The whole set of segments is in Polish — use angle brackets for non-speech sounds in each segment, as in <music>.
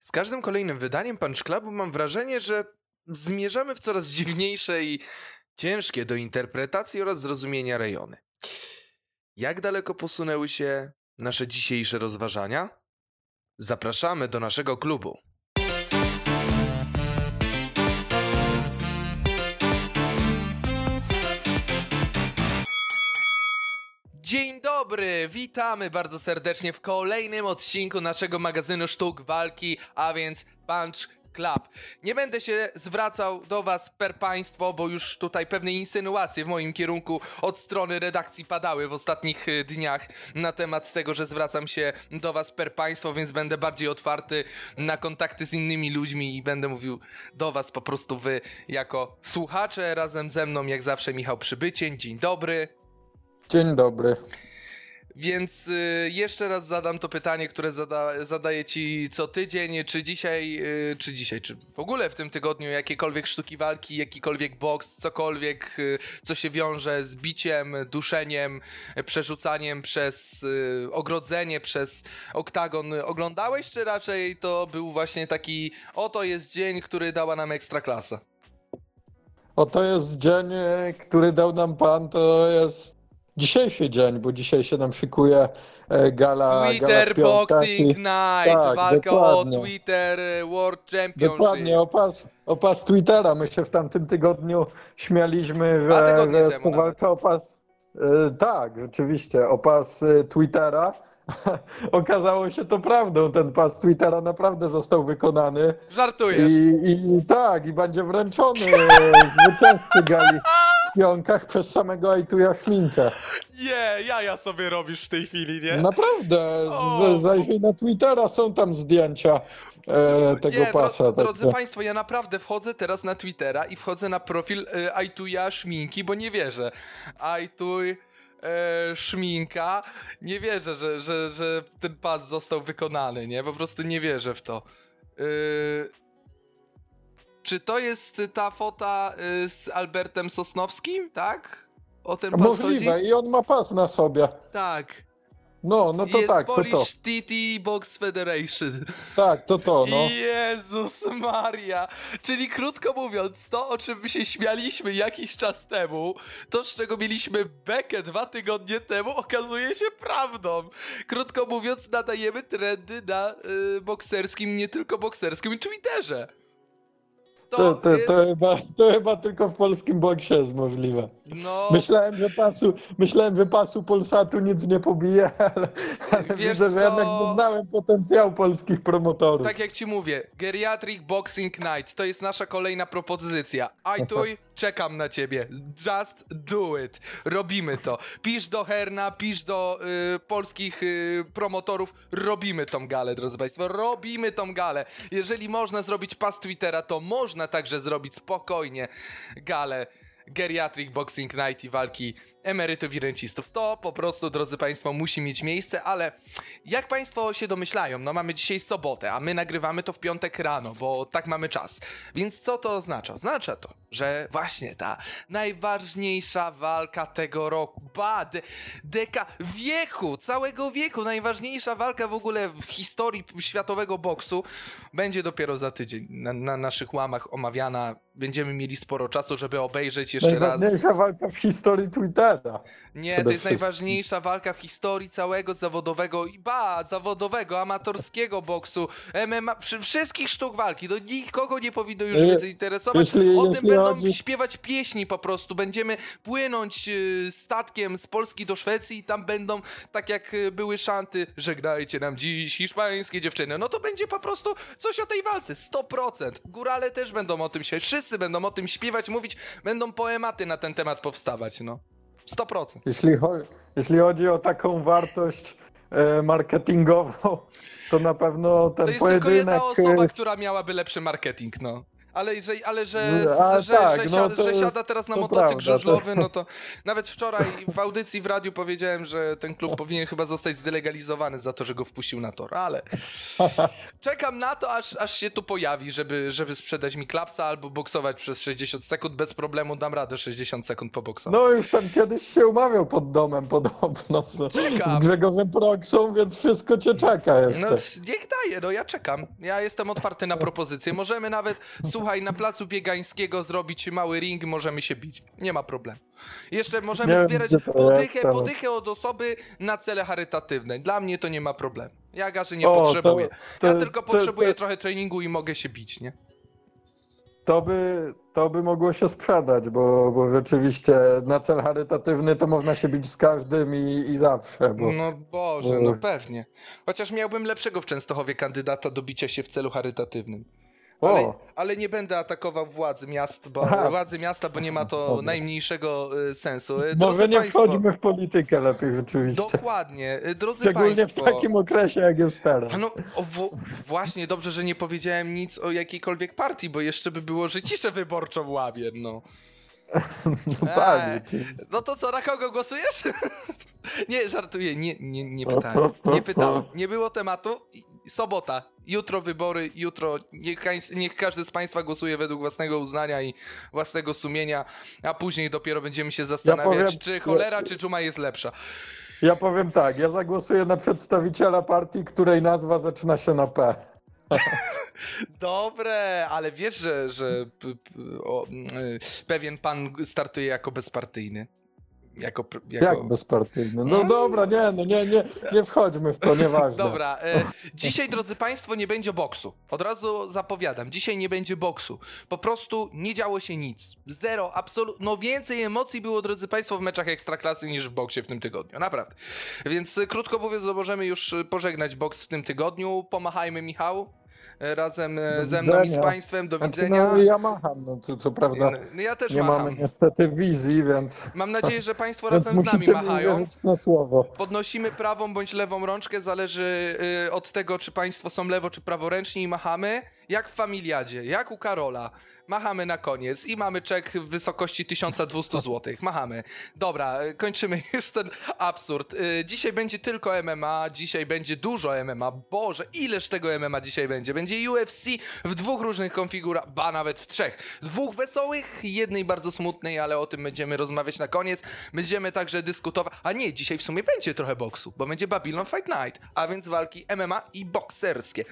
Z każdym kolejnym wydaniem Punch Clubu mam wrażenie, że zmierzamy w coraz dziwniejsze i ciężkie do interpretacji oraz zrozumienia rejony. Jak daleko posunęły się nasze dzisiejsze rozważania? Zapraszamy do naszego klubu. Dzień dobry, witamy bardzo serdecznie w kolejnym odcinku naszego magazynu sztuk walki, a więc Punch Club. Nie będę się zwracał do was per państwo, bo już tutaj pewne insynuacje w moim kierunku od strony redakcji padały w ostatnich y, dniach na temat tego, że zwracam się do was per państwo, więc będę bardziej otwarty na kontakty z innymi ludźmi i będę mówił do was po prostu wy jako słuchacze razem ze mną, jak zawsze Michał Przybycień. Dzień dobry. Dzień dobry. Więc y, jeszcze raz zadam to pytanie, które zada, zadaję ci co tydzień. Czy dzisiaj, y, czy dzisiaj, czy w ogóle w tym tygodniu jakiekolwiek sztuki walki, jakikolwiek boks, cokolwiek, y, co się wiąże z biciem, duszeniem, przerzucaniem przez ogrodzenie, przez oktagon oglądałeś, czy raczej to był właśnie taki, oto jest dzień, który dała nam ekstra klasa? Oto jest dzień, który dał nam pan, to jest dzisiejszy dzień, bo dzisiaj się nam szykuje e, gala Twitter gala Boxing i- Night, tak, walka dokładnie. o Twitter World Championship. Dokładnie, opas, opas Twittera. My się w tamtym tygodniu śmialiśmy, że, że jest to walka opas. E, tak, rzeczywiście, opas e, Twittera. <laughs> Okazało się to prawdą. Ten pas Twittera naprawdę został wykonany. Żartujesz. I, I tak, i będzie wręczony <laughs> zwycięzcy gali pionkach przez samego Aituja Szminkę. Nie, jaja sobie robisz w tej chwili, nie? Naprawdę, O. zajrzyj na Twittera, są tam zdjęcia e, tego nie, pasa. dro, drodzy także- Państwo, ja naprawdę wchodzę teraz na Twittera i wchodzę na profil e, Szminki, bo nie wierzę. Aituj e, Szminka, nie wierzę, że, że, że ten pas został wykonany, nie? Po prostu nie wierzę w to. E, czy to jest ta fota e, z Albertem Sosnowskim, tak? O ten pas Możliwe, chodzi? i on ma pas na sobie. Tak. No, no to jest tak, to to. Polish TT Box Federation. Tak, to to, no. Jezus Maria! Czyli krótko mówiąc, to o czym my się śmialiśmy jakiś czas temu, to z czego mieliśmy bekę dwa tygodnie temu, okazuje się prawdą. Krótko mówiąc, nadajemy trendy na y, bokserskim, nie tylko bokserskim Twitterze. To, to, jest... to, chyba, to chyba tylko w polskim boksie jest możliwe. No, Myślałem, że pasu, myślałem, że pasu Polsatu nic nie pobije, <laughs> ale, ale Wiesz widzę, że jednak poznałem potencjał polskich promotorów. tak jak ci mówię, Geriatric Boxing Night to jest nasza kolejna propozycja. Ajtuj, czekam na ciebie. Just do it. Robimy to. Pisz do Herna, pisz do y, polskich y, promotorów. Robimy tą galę, drodzy Państwo. Robimy tą galę. Jeżeli można zrobić pas Twittera, to można także zrobić spokojnie galę Geriatric Boxing Night i walki emerytów i rencistów. To po prostu, drodzy Państwo, musi mieć miejsce, ale jak Państwo się domyślają, no mamy dzisiaj sobotę, a my nagrywamy to w piątek rano, bo tak mamy czas. Więc co to oznacza? Oznacza to, że właśnie ta najważniejsza walka tego roku, ba, de, deka wieku, całego wieku, najważniejsza walka w ogóle w historii światowego boksu będzie dopiero za tydzień na, na naszych łamach omawiana. Będziemy mieli sporo czasu, żeby obejrzeć jeszcze raz. Najważniejsza walka w historii Twittera. Nie, to jest najważniejsza walka w historii całego zawodowego i ba, zawodowego, amatorskiego boksu, MMA, wszystkich sztuk walki. Do nikogo nie powinno już Je- więcej interesować. jeśli- o tym jeśli będą chodzi- śpiewać pieśni po prostu. Będziemy płynąć y, statkiem z Polski do Szwecji i tam będą, tak jak y, były szanty, żegnajcie nam dziś hiszpańskie dziewczyny. No to będzie po prostu coś o tej walce. 100%. Górale też będą o tym śpiewać. Wszyscy będą o tym śpiewać, mówić. Będą poematy na ten temat powstawać, no. 100%. Jeśli, cho- jeśli chodzi o taką wartość e, marketingową, to na pewno ten To jest tylko jedna pojedynek... osoba, e, która miałaby lepszy marketing, no. Ale że, ale że, A, że, tak, że, no siada, że siada teraz na to motocykl żużlowy, no to nawet wczoraj w audycji w radiu powiedziałem, że ten klub powinien chyba zostać zdelegalizowany za to, że go wpuścił na tor, ale <laughs> czekam na to, aż, aż się tu pojawi, żeby, żeby sprzedać mi klapsa albo boksować przez 60 sekund. Bez problemu dam radę 60 sekund po boksować. No już tam kiedyś się umawiał pod domem podobno z, Czekam. z Grzegorzem Proksą, więc wszystko cię czeka jeszcze. No niech daje, no ja czekam. Ja jestem otwarty na propozycje. Możemy nawet, słuchaj, na placu biegańskiego zrobić mały ring, możemy się bić. Nie ma problemu. Jeszcze możemy Nie zbierać to podychę, podychę od osoby na cele charytatywne. Dla mnie to nie ma problemu. Ja garzy nie O, to- potrzebuję. to- ja tylko to- potrzebuję to- trochę treningu i mogę się bić, nie? To by, to by mogło się sprzedać, bo, bo rzeczywiście na cel charytatywny to można się bić z każdym i, i zawsze. Bo... No Boże, bo- no pewnie. Chociaż miałbym lepszego w Częstochowie kandydata do bicia się w celu charytatywnym. Ale, ale nie będę atakował władzy miast, bo Aha. władzy miasta, bo nie ma to Dobra. najmniejszego y, sensu. Y, Może nie Państwo, wchodźmy w politykę lepiej rzeczywiście. dokładnie, y, drodzy Szczególnie Państwo. w takim okresie, jak jest teraz. No w, właśnie, dobrze, że nie powiedziałem nic o jakiejkolwiek partii, bo jeszcze by było, że ciszę wyborczą łamię, no. <laughs> No tak. No to co, na kogo głosujesz? <laughs> nie, żartuję, nie, nie, nie <laughs> pytałem. Nie pytałem. Nie było tematu. Sobota. Jutro wybory, jutro niech, niech każdy z Państwa głosuje według własnego uznania i własnego sumienia, a później dopiero będziemy się zastanawiać, powiem- czy cholera, czy dżuma jest lepsza. Ja powiem tak, ja zagłosuję na przedstawiciela partii, której nazwa zaczyna się na P. Dobre, ale wiesz, że, że p, p, o, y, pewien pan startuje jako bezpartyjny. Jako, jako... Jak bezpartyjny? No No. dobra, nie, no nie, nie, nie wchodźmy w to, nieważne. Dobra, e, dzisiaj drodzy Państwo nie będzie boksu. Od razu zapowiadam, dzisiaj nie będzie boksu. Po prostu nie działo się nic. Zero, absolutnie. No więcej emocji było, drodzy Państwo, w meczach ekstraklasy niż w boksie w tym tygodniu. Naprawdę. Więc e, krótko mówiąc, możemy już e, pożegnać boks w tym tygodniu. Pomachajmy Michał razem e, ze mną i z. Państwem. Do Znaczy, widzenia. no, ja macham, no, co, co prawda No, ja też nie macham. mamy niestety wizji, więc, Mam nadzieję, że Państwo razem z nami machają. na słowo. Podnosimy prawą bądź lewą rączkę, zależy y, od tego, czy państwo są lewo czy praworęczni i machamy. Jak w familiadzie, jak u Karola. Machamy na koniec i mamy czek w wysokości 1200 zł. Machamy. Dobra, y, kończymy <laughs> już ten absurd. Y, dzisiaj będzie tylko MMA, dzisiaj będzie dużo MMA. Boże, ileż tego MMA dzisiaj będzie? Będzie UFC w dwóch różnych konfiguracjach, ba nawet w trzech. Dwóch wesołych, jednej bardzo smutnej, ale o tym będziemy rozmawiać na koniec. Będziemy także dyskutować. A nie, dzisiaj w sumie będzie trochę boksu, bo będzie Babylon Fight Night, a więc walki MMA i bokserskie.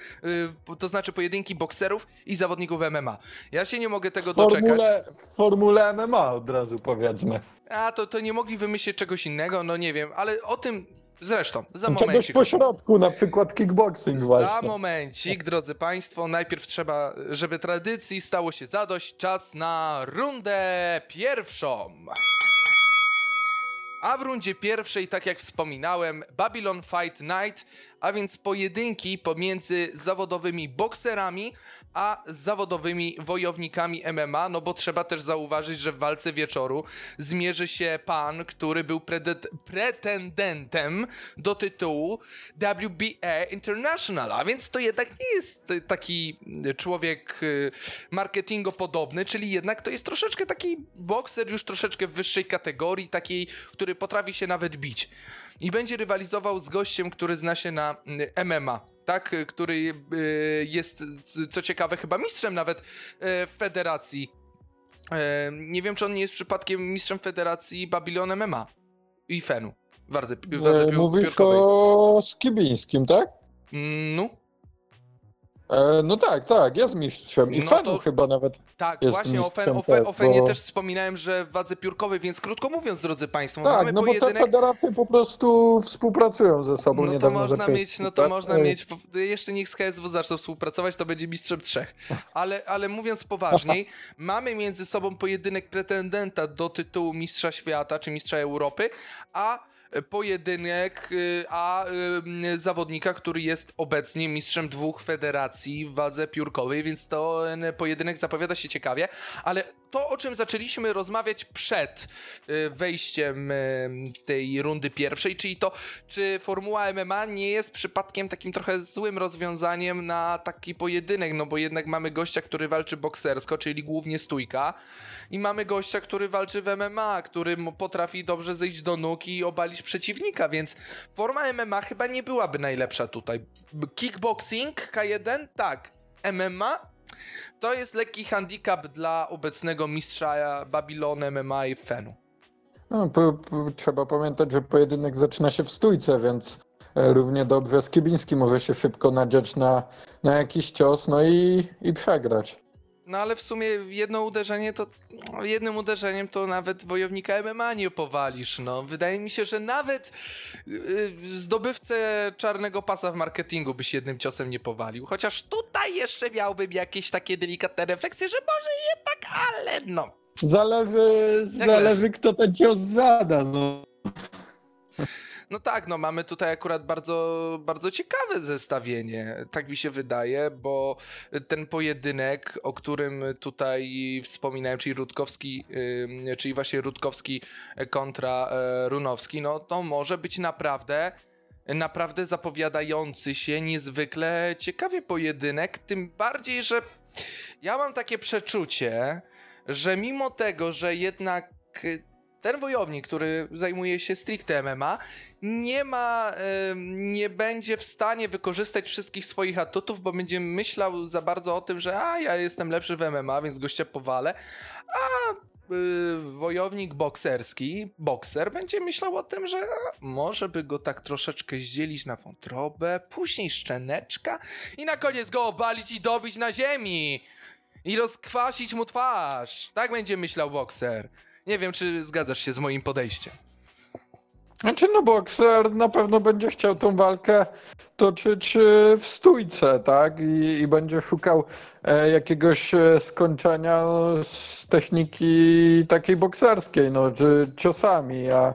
Yy, to znaczy pojedynki bokserów i zawodników MMA. Ja się nie mogę tego W doczekać. formule, w formule MMA od razu powiedzmy. A to, to nie mogli wymyślić czegoś innego, no nie wiem, ale o tym zresztą, za Czegoś momencik. po środku, na przykład kickboxing Za właśnie. momencik, drodzy Państwo, najpierw trzeba, żeby tradycji stało się zadość, czas na rundę pierwszą. A w rundzie pierwszej, tak jak wspominałem, Babylon Fight Night, a więc pojedynki pomiędzy zawodowymi bokserami a zawodowymi wojownikami MMA, no bo trzeba też zauważyć, że w walce wieczoru zmierzy się pan, który był pretendentem do tytułu WBA International, a więc to jednak nie jest taki człowiek y, marketingopodobny, czyli jednak to jest troszeczkę taki bokser już troszeczkę w wyższej kategorii, takiej, który potrafi się nawet bić. I będzie rywalizował z gościem, który zna się na y, MMA. Tak, y, który y, jest, co ciekawe, chyba mistrzem nawet w federacji. Nie wiem, czy on nie jest przypadkiem mistrzem federacji Babylon MMA i Fenu. W wadze, w wadze E, Mówisz piórkowej. o Skibińskim, tak? Mm, No, E, no tak, tak, jest mistrzem. I No Fenu to- chyba nawet. tak, właśnie o, Fen, o, Fe, o Fenie bo- też wspominałem, że w wadze piórkowej, więc krótko mówiąc, drodzy Państwo, Tak, mamy no bo te pojedynek. federacje po prostu współpracują ze sobą. No to można mieć, no to współpracę. można mieć, jeszcze niech z KSW zaczną współpracować, to będzie mistrzem trzech. Ale, ale mówiąc poważniej, <laughs> mamy między sobą pojedynek pretendenta do tytułu mistrza świata czy mistrza Europy, a pojedynek, y, a y, zawodnika, który jest obecnie mistrzem dwóch federacji w wadze piórkowej, więc ten pojedynek zapowiada się ciekawie, ale to, o czym zaczęliśmy rozmawiać przed y, wejściem tej rundy pierwszej, czyli to, czy Formuła MMA nie jest przypadkiem takim trochę złym rozwiązaniem na taki pojedynek, no bo jednak mamy gościa, który walczy boksersko, czyli głównie stójka, i mamy gościa, który walczy w MMA, który potrafi dobrze zejść do nóg i obalić przeciwnika, więc forma MMA chyba nie byłaby najlepsza tutaj. Kickboxing K1? Tak. MMA? To jest lekki handicap dla obecnego mistrza Babylon MMA i Fenu. No, po, po, trzeba pamiętać, że pojedynek zaczyna się w stójce, więc e, równie dobrze Skibiński może się szybko nadziać na, na jakiś cios, no i, i przegrać. No ale w sumie jedno uderzenie to no, jednym uderzeniem to nawet wojownika MMA nie powalisz. No, wydaje mi się, że nawet yy, zdobywcę czarnego pasa w marketingu byś jednym ciosem nie powalił. Chociaż tutaj jeszcze miałbym jakieś takie delikatne refleksje, że może jednak, ale no. Zależy, zależy kto ten cios zada, no. No tak, no mamy tutaj akurat bardzo, bardzo ciekawe zestawienie, tak mi się wydaje, bo ten pojedynek, o którym tutaj wspominałem, czyli Rutkowski, czyli właśnie Rutkowski kontra yy, Runowski, no to może być naprawdę naprawdę zapowiadający się niezwykle ciekawie pojedynek, tym bardziej, że ja mam takie przeczucie, że mimo tego, że jednak ten wojownik, który zajmuje się stricte MMA, nie ma, nie będzie w stanie wykorzystać wszystkich swoich atutów, bo będzie myślał za bardzo o tym, że a ja jestem lepszy w MMA, więc gościa powalę, a y, wojownik bokserski, bokser, będzie myślał o tym, że może by go tak troszeczkę zdzielić na wątrobę, później szczeneczka i na koniec go obalić i dobić na ziemi i rozkwasić mu twarz. Tak będzie myślał bokser. Nie wiem, czy zgadzasz się z moim podejściem. Znaczy, no bokser na pewno będzie chciał tą walkę toczyć e, w stójce, tak? I, i będzie szukał e, jakiegoś e, skończenia z techniki takiej bokserskiej, no, czy ciosami, a,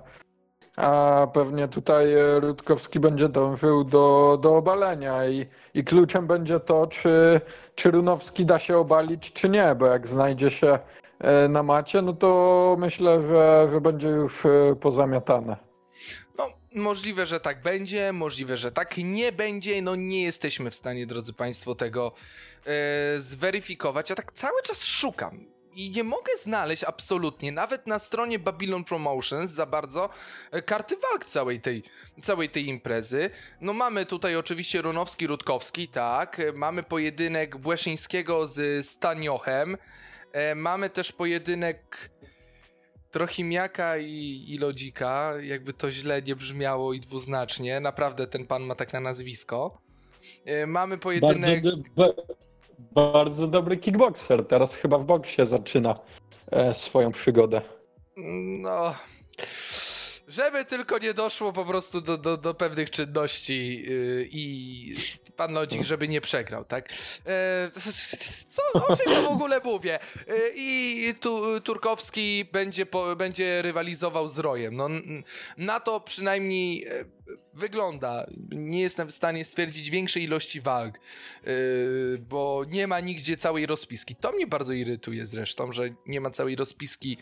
a pewnie tutaj Rutkowski będzie dążył do, do obalenia i, i kluczem będzie to, czy, czy Runowski da się obalić, czy nie, bo jak znajdzie się na macie, no to myślę, że, że będzie już e, pozamiatane. No, możliwe, że tak będzie, możliwe, że tak nie będzie. No, nie jesteśmy w stanie, drodzy Państwo, tego e, zweryfikować. Ja tak cały czas szukam i nie mogę znaleźć absolutnie, nawet na stronie Babylon Promotions za bardzo e, karty walk całej tej, całej tej imprezy. No mamy tutaj oczywiście Runowski, Rutkowski, tak. Mamy pojedynek Błeszyńskiego z Staniochem. E, mamy też pojedynek Trochimiaka i, i Lodzika, jakby to źle nie brzmiało i dwuznacznie. Naprawdę ten pan ma tak na nazwisko. E, mamy pojedynek... Bardzo, do, bardzo dobry kickboxer, teraz chyba w boksie zaczyna e, swoją przygodę. No... Żeby tylko nie doszło po prostu do, do, do pewnych czynności yy, i pan Lodzik, żeby nie przegrał, tak? E, co, o czym ja w ogóle mówię? E, I tu, Turkowski będzie, po, będzie rywalizował z Rojem. No, na to przynajmniej e, wygląda. Nie jestem w stanie stwierdzić większej ilości walk, yy, bo nie ma nigdzie całej rozpiski. To mnie bardzo irytuje zresztą, że nie ma całej rozpiski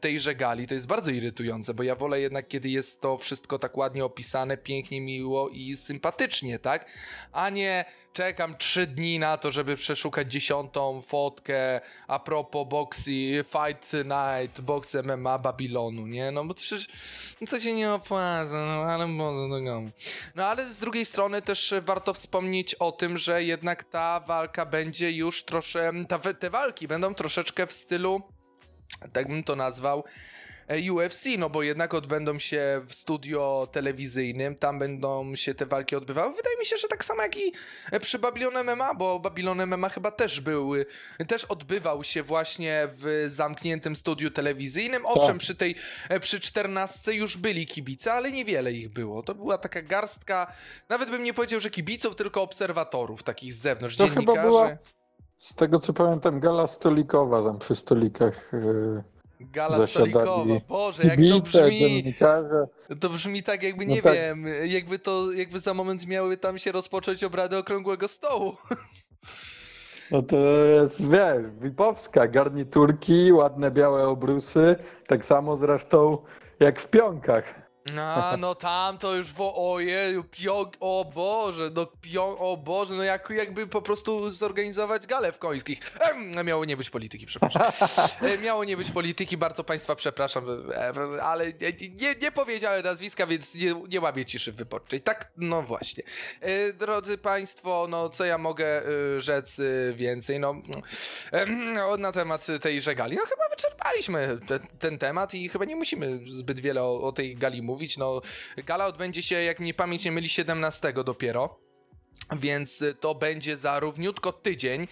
tejże gali. To jest bardzo irytujące, bo ja wolę jednak, kiedy jest to wszystko tak ładnie opisane, pięknie, miło i sympatycznie, tak? A nie czekam trzy dni na to, żeby przeszukać dziesiątą fotkę a propos boxy, fight night, box MMA Babilonu, nie? No bo to przecież no to się nie opłaca, no ale może do domu. No ale z drugiej strony też warto wspomnieć o tym, że jednak ta walka będzie już troszkę, ta, te walki będą troszeczkę w stylu, tak bym to nazwał, UFC, no bo jednak odbędą się w studio telewizyjnym, tam będą się te walki odbywały. Wydaje mi się, że tak samo jak i przy Babylon MMA, bo Babylon MMA chyba też był, też odbywał się właśnie w zamkniętym studiu telewizyjnym. Owszem, tak. przy tej, e, przy czternastce już byli kibice, ale niewiele ich było. To była taka garstka, nawet bym nie powiedział, że kibiców, tylko obserwatorów takich z zewnątrz, to dziennikarzy. Chyba była, z tego co pamiętam, gala stolikowa tam przy stolikach. Yy Gala Zasiadali stolikowa, Boże, jak to brzmi. To brzmi tak, jakby No nie tak. wiem, jakby to, jakby za moment miały tam się rozpocząć obrady okrągłego stołu. <laughs> No to jest, wiesz, wipowska, garniturki, ładne białe obrusy, tak samo zresztą jak w pionkach. A, no tam to już wo, ojeju, pio, o Boże, no pio, o Boże, no jak, jakby po prostu zorganizować galę w końskich. Miało nie być polityki, przepraszam. <laughs> E, miało nie być polityki, bardzo państwa przepraszam, e, ale nie, nie powiedziałem nazwiska, więc nie, nie łamię ciszy wyborczej. Tak, no właśnie. E, Drodzy państwo, no co ja mogę e, rzec e, więcej, no o, na temat tejże gali. No chyba wyczerpaliśmy te, ten temat i chyba nie musimy zbyt wiele o, o tej gali mówić. No, gala odbędzie się, jak mnie pamięć nie myli, 17 dopiero. Więc y, to będzie za równiutko tydzień,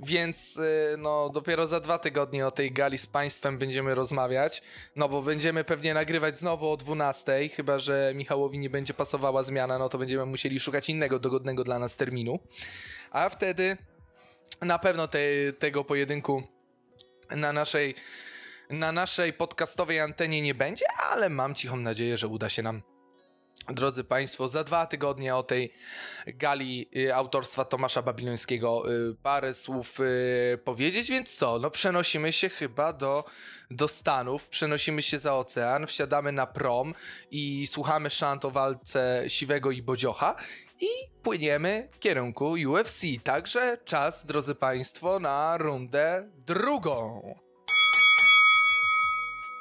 więc y, no dopiero za dwa tygodnie o tej gali z Państwem będziemy rozmawiać, no bo będziemy pewnie nagrywać znowu o 12, chyba że Michałowi nie będzie pasowała zmiana, no to będziemy musieli szukać innego dogodnego dla nas terminu, a wtedy na pewno te, tego pojedynku na naszej, na naszej podcastowej antenie nie będzie, ale mam cichą nadzieję, że uda się nam Drodzy Państwo, za dwa tygodnie o tej gali y, autorstwa Tomasza Babilońskiego y, parę słów y, powiedzieć, więc co? No przenosimy się chyba do, do Stanów, przenosimy się za ocean, wsiadamy na prom i słuchamy szant o walce Siwego i Bodziocha i płyniemy w kierunku UFC. Także czas, drodzy Państwo, na rundę drugą.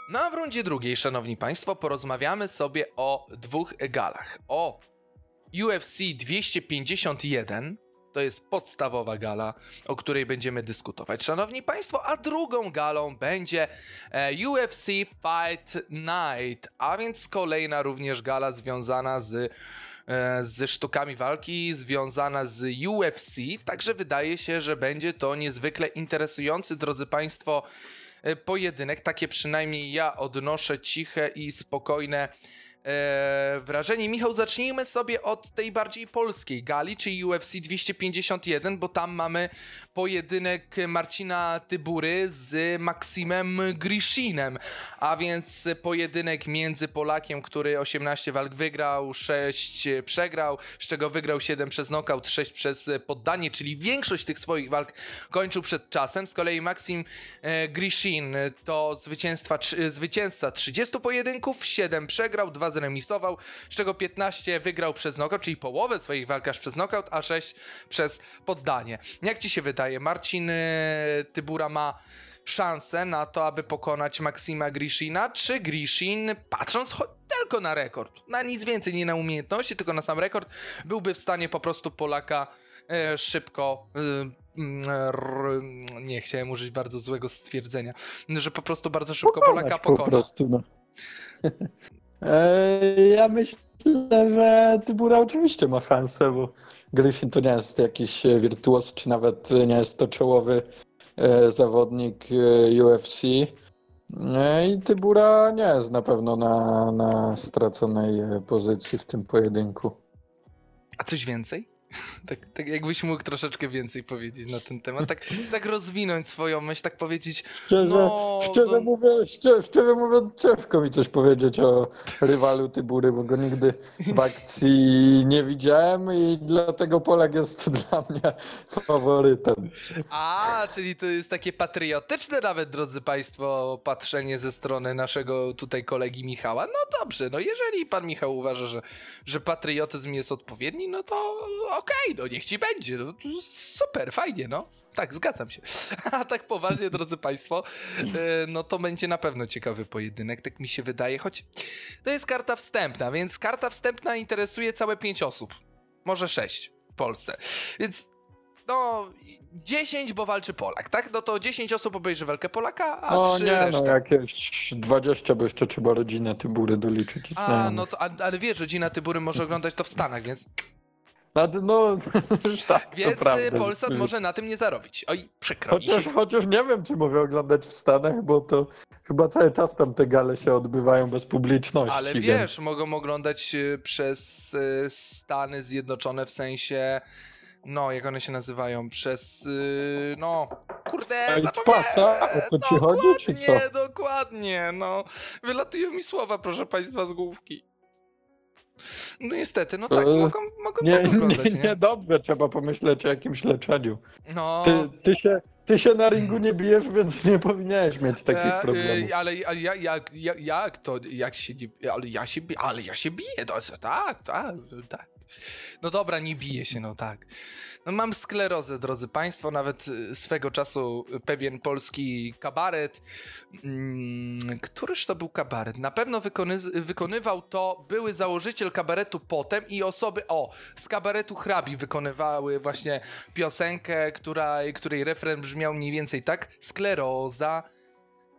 No a w rundzie drugiej, szanowni państwo, porozmawiamy sobie o dwóch galach. O UFC 251, to jest podstawowa gala, o której będziemy dyskutować, szanowni państwo, a drugą galą będzie e, UFC Fight Night, a więc kolejna również gala związana z ze sztukami walki, związana z UFC, także wydaje się, że będzie to niezwykle interesujący, drodzy państwo, e, pojedynek, takie przynajmniej ja odnoszę ciche i spokojne e, wrażenie. Michał, zacznijmy sobie od tej bardziej polskiej gali, czyli UFC 251, bo tam mamy pojedynek Marcina Tybury z Maksimem Grishinem, a więc pojedynek między Polakiem, który 18 walk wygrał, 6 przegrał, z czego wygrał 7 przez knockout, 6 przez poddanie, czyli większość tych swoich walk kończył przed czasem. Z kolei Maksim e, to zwycięstwa, zwycięzca 30 pojedynków, 7 przegrał, 2 zremisował, z czego 15 wygrał przez knockout, czyli połowę swoich walk aż przez knockout, a 6 przez poddanie. Jak ci się wydaje, Marcin e, Tybura ma szansę na to, aby pokonać Maksima Grishina, czy Grishin, patrząc tylko na rekord, na nic więcej, nie na umiejętności, tylko na sam rekord, byłby w stanie po prostu Polaka e, szybko. E, mm, r, nie chciałem użyć bardzo złego stwierdzenia, że po prostu bardzo szybko Polaka po pokona. prostu, no. <laughs> E, ja myślę, że Tybura oczywiście ma szansę, bo Griffin to nie jest jakiś wirtuos, czy nawet nie jest to czołowy e, zawodnik e, UFC. I Tybura nie jest na pewno na, na straconej pozycji w tym pojedynku. A coś więcej? <laughs> Tak, tak jakbyś mógł troszeczkę więcej powiedzieć na ten temat, tak, tak rozwinąć swoją myśl, tak powiedzieć, Szczerze, no, szczerze, no mówię, szczerze, szczerze mówiąc, ciężko mi coś powiedzieć o rywalu Tybury, bo go nigdy w akcji nie widziałem i dlatego Polak jest dla mnie faworytem. A, czyli to jest takie patriotyczne nawet, drodzy Państwo, patrzenie ze strony naszego tutaj kolegi Michała. No dobrze, no jeżeli pan Michał uważa, że, że patriotyzm jest odpowiedni, no to okej, no niech ci będzie. No, super, fajnie, no. Tak, zgadzam się. <laughs> A tak poważnie, drodzy Państwo, e, no to będzie na pewno ciekawy pojedynek, tak mi się wydaje, choć to jest karta wstępna, więc karta wstępna interesuje całe pięć osób. Może sześć w Polsce. Więc no, 10, bo walczy Polak, tak? No to 10 osób obejrzy walkę Polaka, a No 3 nie, reszta. no jakieś 20, bo jeszcze trzeba rodzinę Tybury doliczyć. A, znajomych. no to, ale wiesz, rodzina Tybury może oglądać to w Stanach, więc, No, <laughs> tak, więc prawda. y, Polsat może na tym nie zarobić. Oj, przykro mi. Chociaż, chociaż nie wiem, czy mogę oglądać w Stanach, bo to chyba cały czas tam te gale się odbywają bez publiczności. Ale więc- wiesz, mogą oglądać y, przez y, Stany Zjednoczone w sensie no, jak one się nazywają, przez, yy, no, kurde, zapomniałem. pasa? O to ci chodzi, czy co? Dokładnie, dokładnie, no. Wylatują mi słowa, proszę państwa, z główki. No niestety, no tak, E, mogą, mogą Nie, tak nie, wyglądać, nie, nie? dobrze, trzeba pomyśleć o jakimś leczeniu. No, Ty, ty, się, ty się na ringu nie bijesz, więc nie powinieneś mieć takich e, problemów. e, ale, ale ja, jak, jak, jak to, jak się nie, ale ja się, ale ja się biję, to, tak, tak, tak. No dobra, nie biję się, no tak. No mam sklerozę, drodzy państwo, nawet y, swego czasu pewien polski kabaret, mm, któryż to był kabaret? Na pewno wykony- wykonywał to były założyciel kabaretu potem i osoby, o, z kabaretu hrabi wykonywały właśnie piosenkę, która, której refren brzmiał mniej więcej tak, skleroza,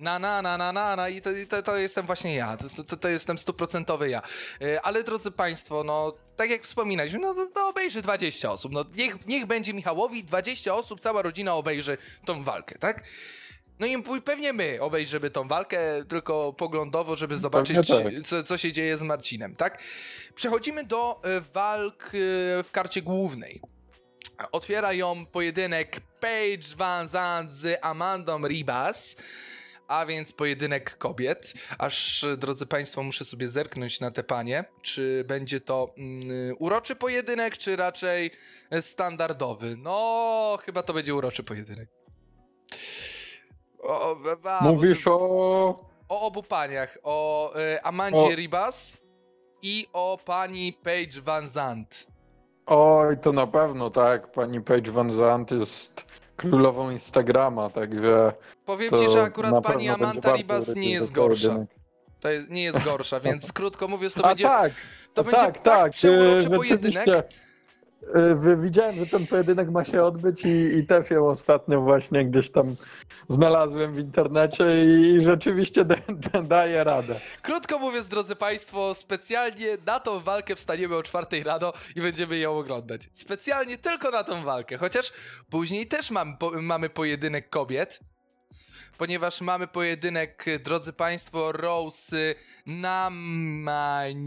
na, na, na, na, na, na i to, to, to jestem właśnie ja, to, to, to jestem stuprocentowy ja. E, Ale drodzy Państwo, no, tak jak wspominaliśmy, no to, to obejrzy 20 osób, no niech, niech będzie Michałowi, 20 osób, cała rodzina obejrzy tą walkę, tak? No i pewnie my obejrzymy tą walkę, tylko poglądowo, żeby zobaczyć, tak. co, co się dzieje z Marcinem, tak? Przechodzimy do e, walk e, w karcie głównej. Otwiera ją pojedynek Paige Van Zandt z Amandą Ribas, a więc pojedynek kobiet. Aż, drodzy Państwo, muszę sobie zerknąć na te panie, czy będzie to mm, uroczy pojedynek, czy raczej standardowy. No, chyba to będzie uroczy pojedynek. O, a, Mówisz o... o obu paniach, o e, Amandzie O. Ribas i o pani Paige Van Zandt. Oj, to na pewno tak. Pani Paige Van Zandt jest królową Instagrama, także... Powiem ci, że akurat pani warto Ribas nie jest gorsza. To jest, nie jest gorsza, więc krótko mówiąc, to A będzie, tak, to a będzie tak, tak, tak. przeuroczy e, pojedynek. Widziałem, że ten pojedynek ma się odbyć i, i ją ostatnio właśnie gdzieś tam znalazłem w internecie i rzeczywiście da, da, daje radę. Krótko mówiąc, drodzy Państwo, specjalnie na tą walkę wstaniemy o czwartej rano i będziemy ją oglądać. Specjalnie tylko na tą walkę, chociaż później też mam, po, mamy pojedynek kobiet, ponieważ mamy pojedynek, drodzy Państwo, Rose Namajunas.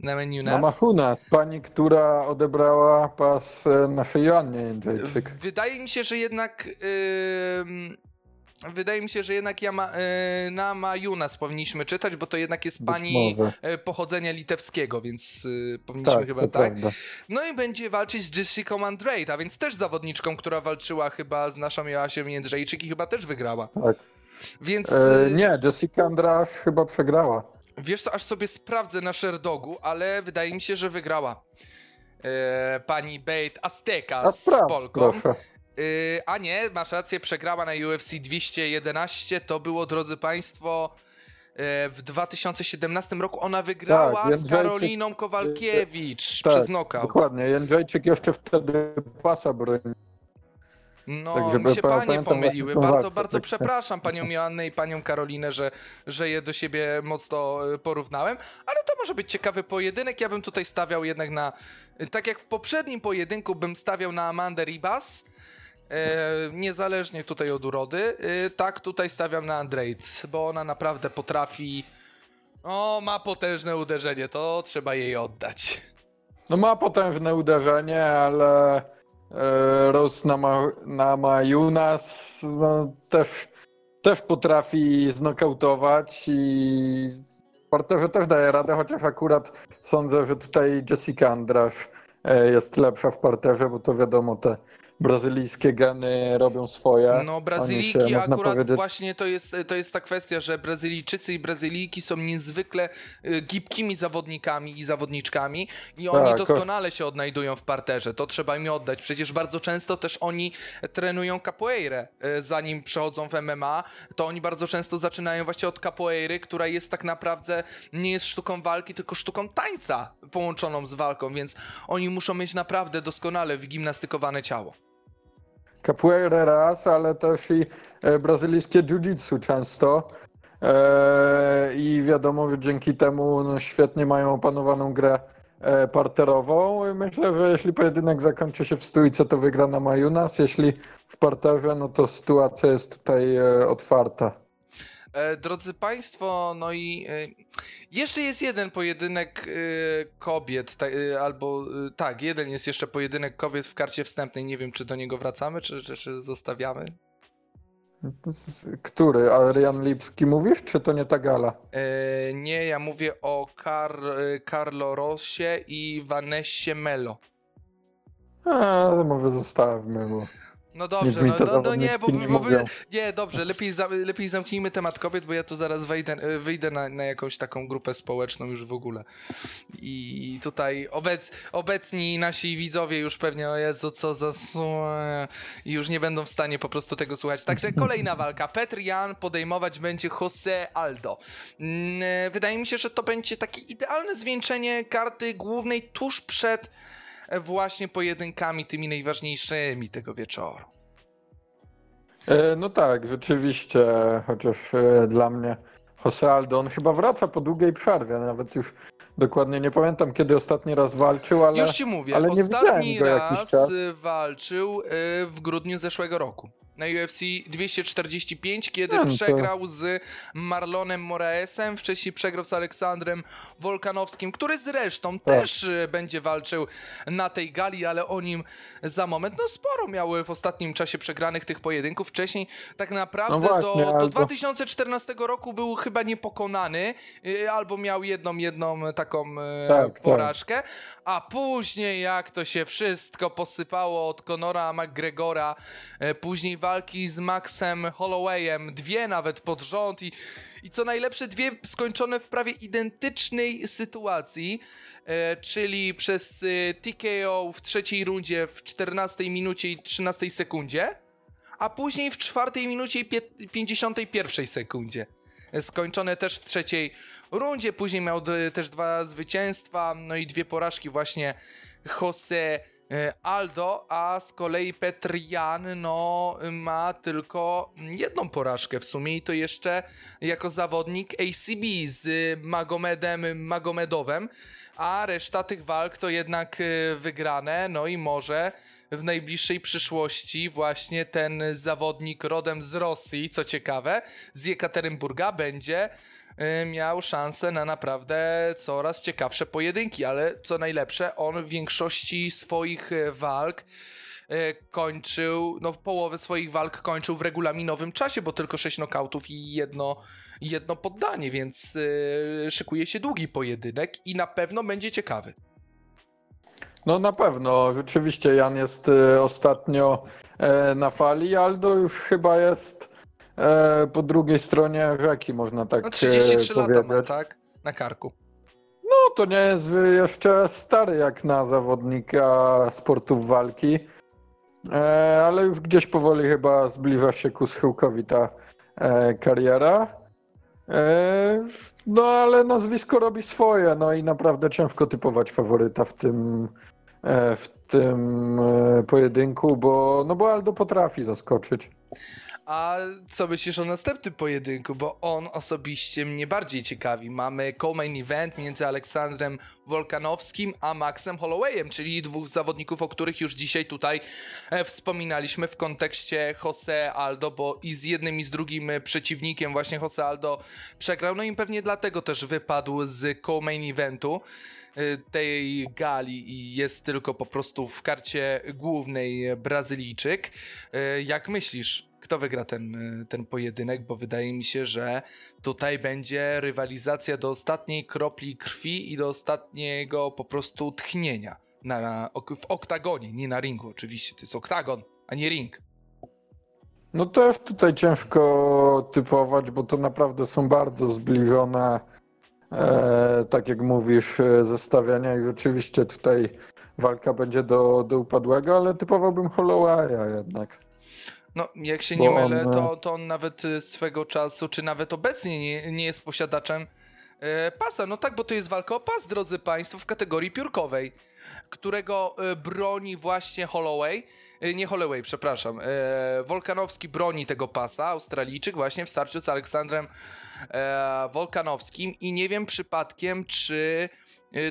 Namajunas. Namahunas, pani, która odebrała pas e, naszej Joannie Jędrzejczyk. Wydaje mi się, że jednak. ym, wydaje mi się, że jednak Yama, yy, Nama Junas powinniśmy czytać, bo to jednak jest Być pani może. e, pochodzenia litewskiego, więc y, powinniśmy Tak, chyba tak. prawda. No i będzie walczyć z Jessica Andrade, a więc też zawodniczką, która walczyła chyba z naszą Joasiem Jędrzejczyk i chyba też wygrała. Tak. Więc E, nie, Jessica Andrasz chyba przegrała. wiesz co, aż sobie sprawdzę na Sherdogu, ale wydaje mi się, że wygrała. E, pani Bate Azteca A z Polką. proszę. Yy, a nie, masz rację, przegrała na UFC 211. To było, drodzy Państwo, yy, w 2017 roku. Ona wygrała Tak, z Karoliną Kowalkiewicz Tak, przez knockout. Dokładnie, Jędrzejczyk jeszcze wtedy pasa bronił. No, Tak, mi się pa- panie pamiętam pomyliły. Bardzo, bardzo tak. przepraszam panią Joannę i panią Karolinę, że, że je do siebie mocno y, porównałem, ale to może być ciekawy pojedynek. Ja bym tutaj stawiał jednak na. y, Tak jak w poprzednim pojedynku bym stawiał na Amandę Ribas. E, niezależnie tutaj od urody, e, tak tutaj stawiam na Andrade, bo ona naprawdę potrafi. O, ma potężne uderzenie, to trzeba jej oddać. No ma potężne uderzenie, ale e, Rose Nama, Namajunas no, też, też potrafi znokautować i parterze też daje radę, chociaż akurat sądzę, że tutaj Jessica Andrasz jest lepsza w parterze, bo to wiadomo, te brazylijskie geny robią swoje. No, się, Brazylijki można akurat powiedzieć, właśnie to jest, to jest ta kwestia, że Brazylijczycy i Brazylijki są niezwykle y, gibkimi zawodnikami i zawodniczkami i oni Tak, doskonale się odnajdują w parterze. To trzeba im oddać. Przecież bardzo często też oni trenują capoeirę, y, zanim przechodzą w MMA. To oni bardzo często zaczynają właśnie od capoeiry, która jest tak naprawdę nie jest sztuką walki, tylko sztuką tańca połączoną z walką, więc oni muszą mieć naprawdę doskonale wygimnastykowane ciało. Capoeira raz, ale też i e, brazylijskie jiu-jitsu często. E, I wiadomo, dzięki temu no, świetnie mają opanowaną grę e, parterową. Myślę, że jeśli pojedynek zakończy się w stójce, to wygra na Majunas. Jeśli w parterze, no to sytuacja jest tutaj otwarta. E, drodzy Państwo, no i e, jeszcze jest jeden pojedynek e, kobiet, ta, albo tak, jeden jest jeszcze pojedynek kobiet w karcie wstępnej. Nie wiem, czy do niego wracamy, czy, czy, czy zostawiamy. Który? Adrian Lipski mówisz, czy to nie ta gala? Nie, ja mówię o Car e, Carlo Rossie i Vanessie Melo. A, może zostawmy, bo No dobrze, no, no, no nie, bo, bo, bo nie, dobrze, lepiej, za, lepiej zamknijmy temat kobiet, bo ja tu zaraz wejdę, e, wyjdę na, na jakąś taką grupę społeczną już w ogóle. I tutaj obec, obecni nasi widzowie już pewnie, o Jezu, co za i już nie będą w stanie po prostu tego słuchać. Także <laughs> kolejna walka. Petr Jan podejmować będzie Jose Aldo. Mm, e, Wydaje mi się, że to będzie takie idealne zwieńczenie karty głównej tuż przed właśnie pojedynkami tymi najważniejszymi tego wieczoru. E, No tak, rzeczywiście, chociaż e, dla mnie Jose Aldo, on chyba wraca po długiej przerwie, nawet już dokładnie nie pamiętam kiedy ostatni raz walczył, ale Już ci mówię, ale nie ostatni raz walczył w grudniu zeszłego roku. Na UFC 245, kiedy No, przegrał z Marlonem Moraesem, wcześniej przegrał z Aleksandrem Wolkanowskim, który zresztą Tak. też y, będzie walczył na tej gali, ale o nim za moment. No sporo miały w ostatnim czasie przegranych tych pojedynków. Wcześniej tak naprawdę No właśnie, do, do Aldo. 2014 roku był chyba niepokonany, y, albo miał jedną, jedną taką y, Tak, tak. porażkę, a później jak to się wszystko posypało od Conora McGregora, e, później walki z Maxem Hollowayem, dwie nawet pod rząd i, i co najlepsze dwie skończone w prawie identycznej sytuacji, e, czyli przez e, TKO w trzeciej rundzie w 14 minucie i 13 sekundzie, a później w czwartej minucie i pie- 51 sekundzie. Skończone też w trzeciej rundzie. Później miał też dwa zwycięstwa, no i dwie porażki właśnie Jose e, Aldo, a z kolei Petr Jan no, ma tylko jedną porażkę w sumie i to jeszcze jako zawodnik ACB z Magomedem Magomedowem, a reszta tych walk to jednak e, wygrane, no i może w najbliższej przyszłości właśnie ten zawodnik rodem z Rosji, co ciekawe, z Jekaterynburga będzie miał szansę na naprawdę coraz ciekawsze pojedynki, ale co najlepsze, on w większości swoich e, walk e, kończył, no połowę swoich walk kończył w regulaminowym czasie, bo tylko 6 nokautów i jedno, jedno poddanie, więc e, szykuje się długi pojedynek i na pewno będzie ciekawy. No na pewno, rzeczywiście Jan jest e, ostatnio e, na fali, Aldo już chyba jest e, po drugiej stronie rzeki, można tak No 33 e, lata powiedzieć. ma, tak? Na karku. No to nie jest jeszcze stary jak na zawodnika sportów walki, e, ale już gdzieś powoli chyba zbliża się ku schyłkowi ta e, kariera. E, no ale nazwisko robi swoje, no i naprawdę ciężko typować faworyta w tym, e, w tym e, pojedynku, bo, no bo Aldo potrafi zaskoczyć. A co myślisz o następnym pojedynku? Bo on osobiście mnie bardziej ciekawi. Mamy co-main event między Aleksandrem Wolkanowskim a Maxem Hollowayem, czyli dwóch zawodników, o których już dzisiaj tutaj e, wspominaliśmy w kontekście Jose Aldo, bo i z jednym i z drugim e, przeciwnikiem właśnie Jose Aldo przegrał, no i pewnie dlatego też wypadł z co-main eventu tej gali i jest tylko po prostu w karcie głównej Brazylijczyk. E, Jak myślisz, kto wygra ten, e, ten pojedynek? Bo wydaje mi się, że tutaj będzie rywalizacja do ostatniej kropli krwi i do ostatniego po prostu tchnienia na, na, w oktagonie, nie na ringu oczywiście. To jest oktagon, a nie ring. No to tutaj ciężko typować, bo to naprawdę są bardzo zbliżone, e, tak jak mówisz, e, zestawiania i rzeczywiście tutaj walka będzie do, do upadłego, ale typowałbym Hollowaya jednak. No, jak się Bo nie on, mylę, e, to, to on nawet swego czasu, czy nawet obecnie nie, nie jest posiadaczem pasa. No tak, bo to jest walka o pas, drodzy Państwo, w kategorii piórkowej, którego e, broni właśnie Holloway, e, nie Holloway, przepraszam, e, Wolkanowski broni tego pasa, Australijczyk właśnie w starciu z Aleksandrem Wolkanowskim i nie wiem przypadkiem, czy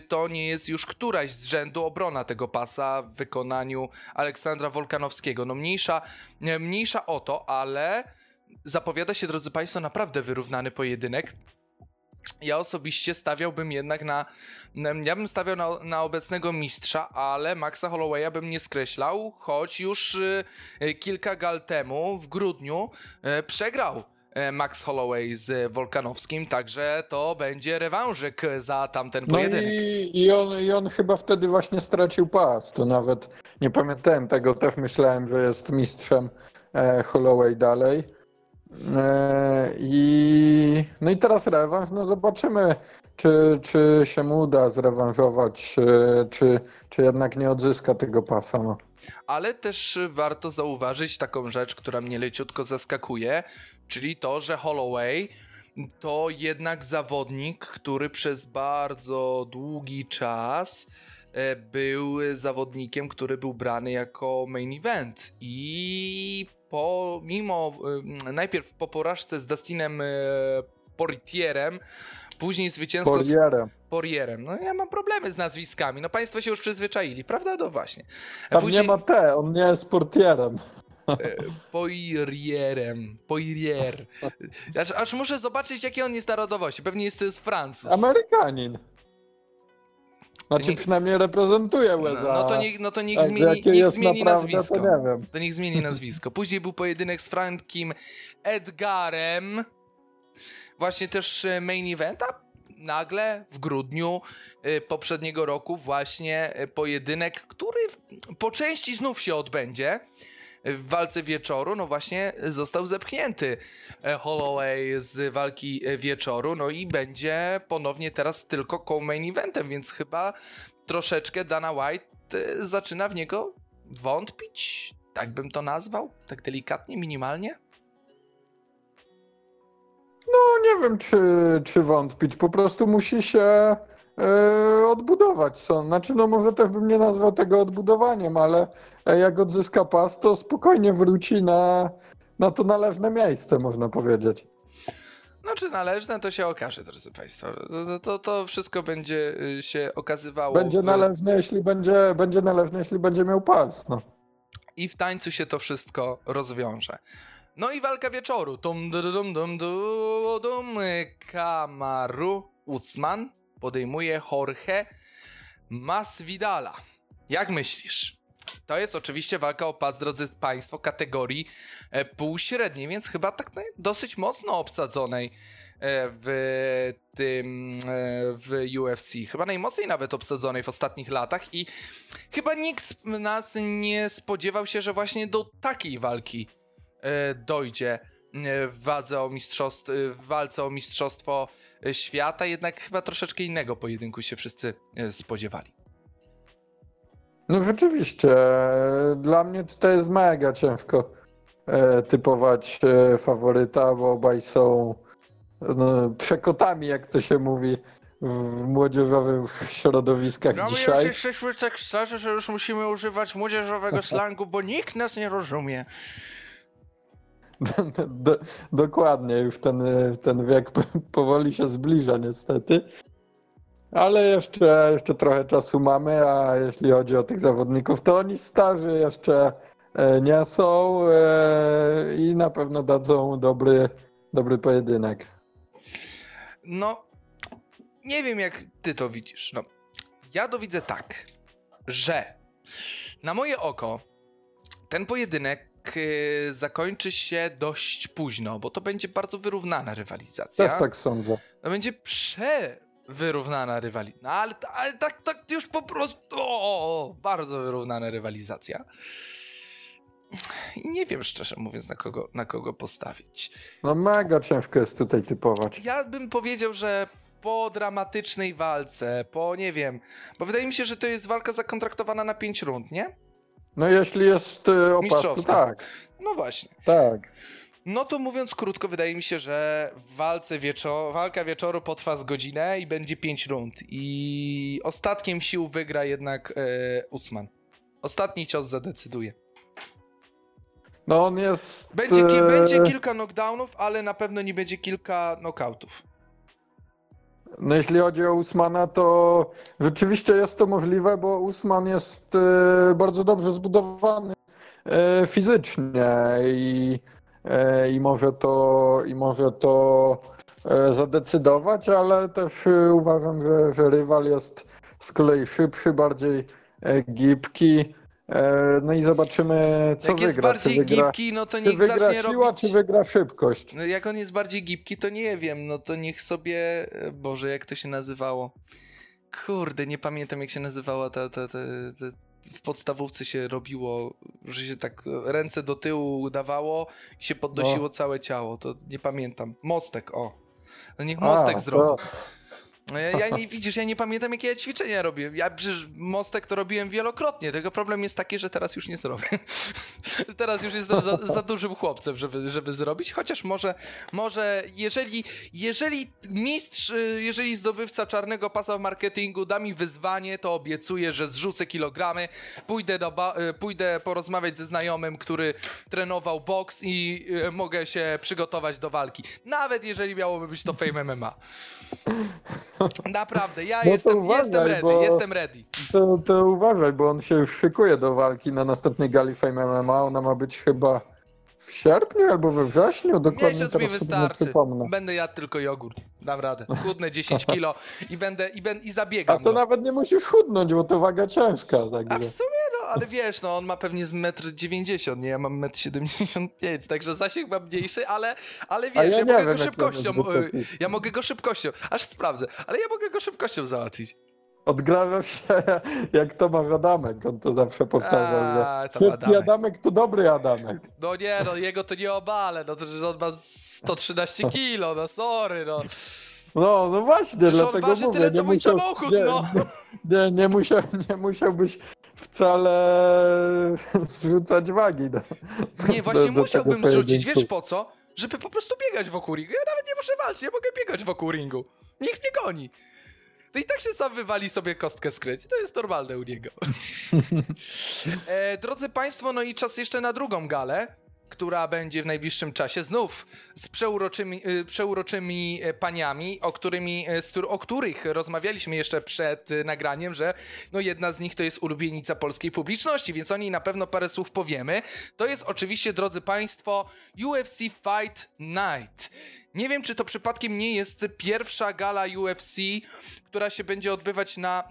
to nie jest już któraś z rzędu obrona tego pasa w wykonaniu Aleksandra Wolkanowskiego. No mniejsza, nie, mniejsza o to, ale zapowiada się, drodzy Państwo, naprawdę wyrównany pojedynek. Ja osobiście stawiałbym jednak na. Ja bym stawiał na, na obecnego mistrza, ale Maxa Hollowaya bym nie skreślał, choć już y, kilka gal temu, w grudniu, y, przegrał y, Max Holloway z Wolkanowskim, także to będzie rewanżyk za tamten pojedynek. No i, i, on, i on chyba wtedy właśnie stracił pas, to nawet nie pamiętałem tego, też myślałem, że jest mistrzem e, Holloway dalej. E, I, no i teraz rewanż, no zobaczymy, czy, czy się mu uda zrewanżować, e, czy, czy jednak nie odzyska tego pasa. No. Ale też warto zauważyć taką rzecz, która mnie leciutko zaskakuje, czyli to, że Holloway to jednak zawodnik, który przez bardzo długi czas e, był zawodnikiem, który był brany jako main event i pomimo y, najpierw po porażce z Dustinem y, Portierem, później zwycięstwo Porierem. z Porierem. No ja mam problemy z nazwiskami, no państwo się już przyzwyczaili, prawda? No właśnie. Tam później... nie ma T, on nie jest Portierem. E, Poirierem. Poirier. Aż, aż muszę zobaczyć, jakie on jest narodowości. Pewnie jest to jest Francuz. Amerykanin. Znaczy nie... przynajmniej reprezentuje USA. No, no to niech, no to niech zmieni, niech zmieni naprawdę, nazwisko. To, nie wiem. to niech zmieni nazwisko. Później był pojedynek z Frankiem Edgarem. Właśnie też e, main eventa. Nagle w grudniu y, poprzedniego roku właśnie y, pojedynek, który po części znów się odbędzie w walce wieczoru, no właśnie został zepchnięty e, Holloway z walki e, wieczoru, no i będzie ponownie teraz tylko co-main eventem, więc chyba troszeczkę Dana White e, zaczyna w niego wątpić, tak bym to nazwał, tak delikatnie, minimalnie. No nie wiem, czy, czy wątpić, po prostu musi się odbudować są. Znaczy, no może też bym nie nazwał tego odbudowaniem, ale jak odzyska pas, to spokojnie wróci na, na to należne miejsce, można powiedzieć. No, czy należne, to się okaże, drodzy Państwo. To, to, to wszystko będzie y, się okazywało. Będzie w... należne, jeśli będzie, będzie należne, jeśli będzie miał pas. No. I w tańcu się to wszystko rozwiąże. No i walka wieczoru. Dum, dum, dum, dum, dum, dum, Kamaru Usman podejmuje Jorge Masvidala. Jak myślisz? To jest oczywiście walka o pas, drodzy Państwo, kategorii e, półśredniej, więc chyba tak dosyć mocno obsadzonej e, w tym e, w UFC. Chyba najmocniej nawet obsadzonej w ostatnich latach i chyba nikt z nas nie spodziewał się, że właśnie do takiej walki dojdzie w, wadze o mistrzostw, w walce o mistrzostwo świata, jednak chyba troszeczkę innego pojedynku się wszyscy e, spodziewali. No rzeczywiście, dla mnie to jest mega ciężko e, typować e, faworyta, bo obaj są no, przekotami, jak to się mówi w młodzieżowych środowiskach no, dzisiaj. No my już jesteśmy tak starzy, że już musimy używać młodzieżowego slangu, bo nikt nas nie rozumie. Do, dokładnie, już ten, ten wiek <laughs> powoli się zbliża niestety. Ale jeszcze, jeszcze trochę czasu mamy, a jeśli chodzi o tych zawodników, to oni starzy jeszcze e, nie są e, i na pewno dadzą dobry, dobry pojedynek. No, nie wiem jak ty to widzisz. No, ja to widzę tak, że na moje oko ten pojedynek Y, zakończy się dość późno, bo to będzie bardzo wyrównana rywalizacja. Też tak sądzę. To będzie przewyrównana rywalizacja. No, ale, ale tak, tak już po prostu o, bardzo wyrównana rywalizacja. I nie wiem szczerze mówiąc, na kogo, na kogo postawić. No mega ciężko jest tutaj typować. Ja bym powiedział, że po dramatycznej walce, po nie wiem, bo wydaje mi się, że to jest walka zakontraktowana na 5 rund, nie? No jeśli jest y, opas, tak. No właśnie. Tak. No to mówiąc krótko, wydaje mi się, że w walce wieczo walka wieczoru potrwa z godzinę i będzie pięć rund. I ostatkiem sił wygra jednak e, Usman. Ostatni cios zadecyduje. No on jest... Będzie, ki będzie kilka knockdownów, ale na pewno nie będzie kilka knockoutów. No jeśli chodzi o Usmana, to rzeczywiście jest to możliwe, bo Usman jest e, bardzo dobrze zbudowany e, fizycznie i e, i może to, i może to zadecydować, ale też uważam, że, że rywal jest z kolei szybszy, bardziej gibki. E, No i zobaczymy, co Jak wygra. jest bardziej czy wygra, gibki, no to niech wygra zacznie siła, robić... czy wygra szybkość. No jak on jest bardziej gibki, to nie wiem, no to niech sobie... e, Boże, jak to się nazywało? Kurde, nie pamiętam jak się nazywała ta, ta, ta, ta... W podstawówce się robiło, że się tak ręce do tyłu dawało i się podnosiło No. całe ciało. To nie pamiętam. Mostek, o. No niech A, mostek to- zrobi. Ja, ja nie widzisz, ja nie pamiętam jakie ja ćwiczenia robię. Ja przecież mostek to robiłem wielokrotnie. Tylko problem jest taki, że teraz już nie zrobię. <laughs> teraz już jestem za, za dużym chłopcem, żeby, żeby zrobić. Chociaż może, może jeżeli, jeżeli mistrz, jeżeli zdobywca czarnego pasa w marketingu da mi wyzwanie, to obiecuję, że zrzucę kilogramy, pójdę, do y, pójdę porozmawiać ze znajomym, który trenował boks i y, mogę się przygotować do walki. Nawet jeżeli miałoby być to Fame MMA. Naprawdę, ja No jestem, uważaj, jestem ready, bo- jestem ready. To, to uważaj, bo on się już szykuje do walki na następnej gali Fame MMA. Ona ma być chyba w sierpniu albo we wrześniu. Dokładnie Miesiąc mi wystarczy. Będę jadł tylko jogurt. Dam radę. Schudnę 10 <laughs> kilo i będę i, ben, i A zabiegam. to go. nawet nie musisz chudnąć, bo to waga ciężka. A Także. w sumie, no, ale wiesz, no, on ma pewnie z 1,90 m, nie? Ja mam 1,75 m, także zasięg ma mniejszy, ale, ale A wiesz, ja ja, mogę wiem, go szybkością, y, ja mogę go szybkością, aż sprawdzę, ale ja mogę go szybkością załatwić. Odgrażasz się <laughs> jak Tomasz Adamek. On to zawsze powtarzał, że Adamek. Adamek to dobry Adamek. <laughs> No nie, no, jego to nie obalę, no, to że on ma 113 kilo, no, sorry, no. No, no właśnie, Przecież on dlatego waży mówię, tyle, nie, co mój musiał, samochód, nie, no. nie, nie, musiał, nie musiałbyś wcale <laughs> zrzucać wagi. Do, Nie, właśnie do- do musiałbym zrzucić, wiesz po co? Żeby po prostu biegać wokół ringu. Ja nawet nie muszę walczyć, ja mogę biegać wokół ringu. Niech mnie goni. To i tak się sam wywali sobie kostkę skręć. To jest normalne u niego. <laughs> e, drodzy Państwo, no i czas jeszcze na drugą galę, która będzie w najbliższym czasie znów z przeuroczymi, e, przeuroczymi e, paniami, o, którymi, e, o których rozmawialiśmy jeszcze przed e, nagraniem, że no jedna z nich to jest ulubienica polskiej publiczności, więc o niej na pewno parę słów powiemy. To jest oczywiście, drodzy Państwo, UFC Fight Night. Nie wiem, czy to przypadkiem nie jest pierwsza gala UFC, która się będzie odbywać na,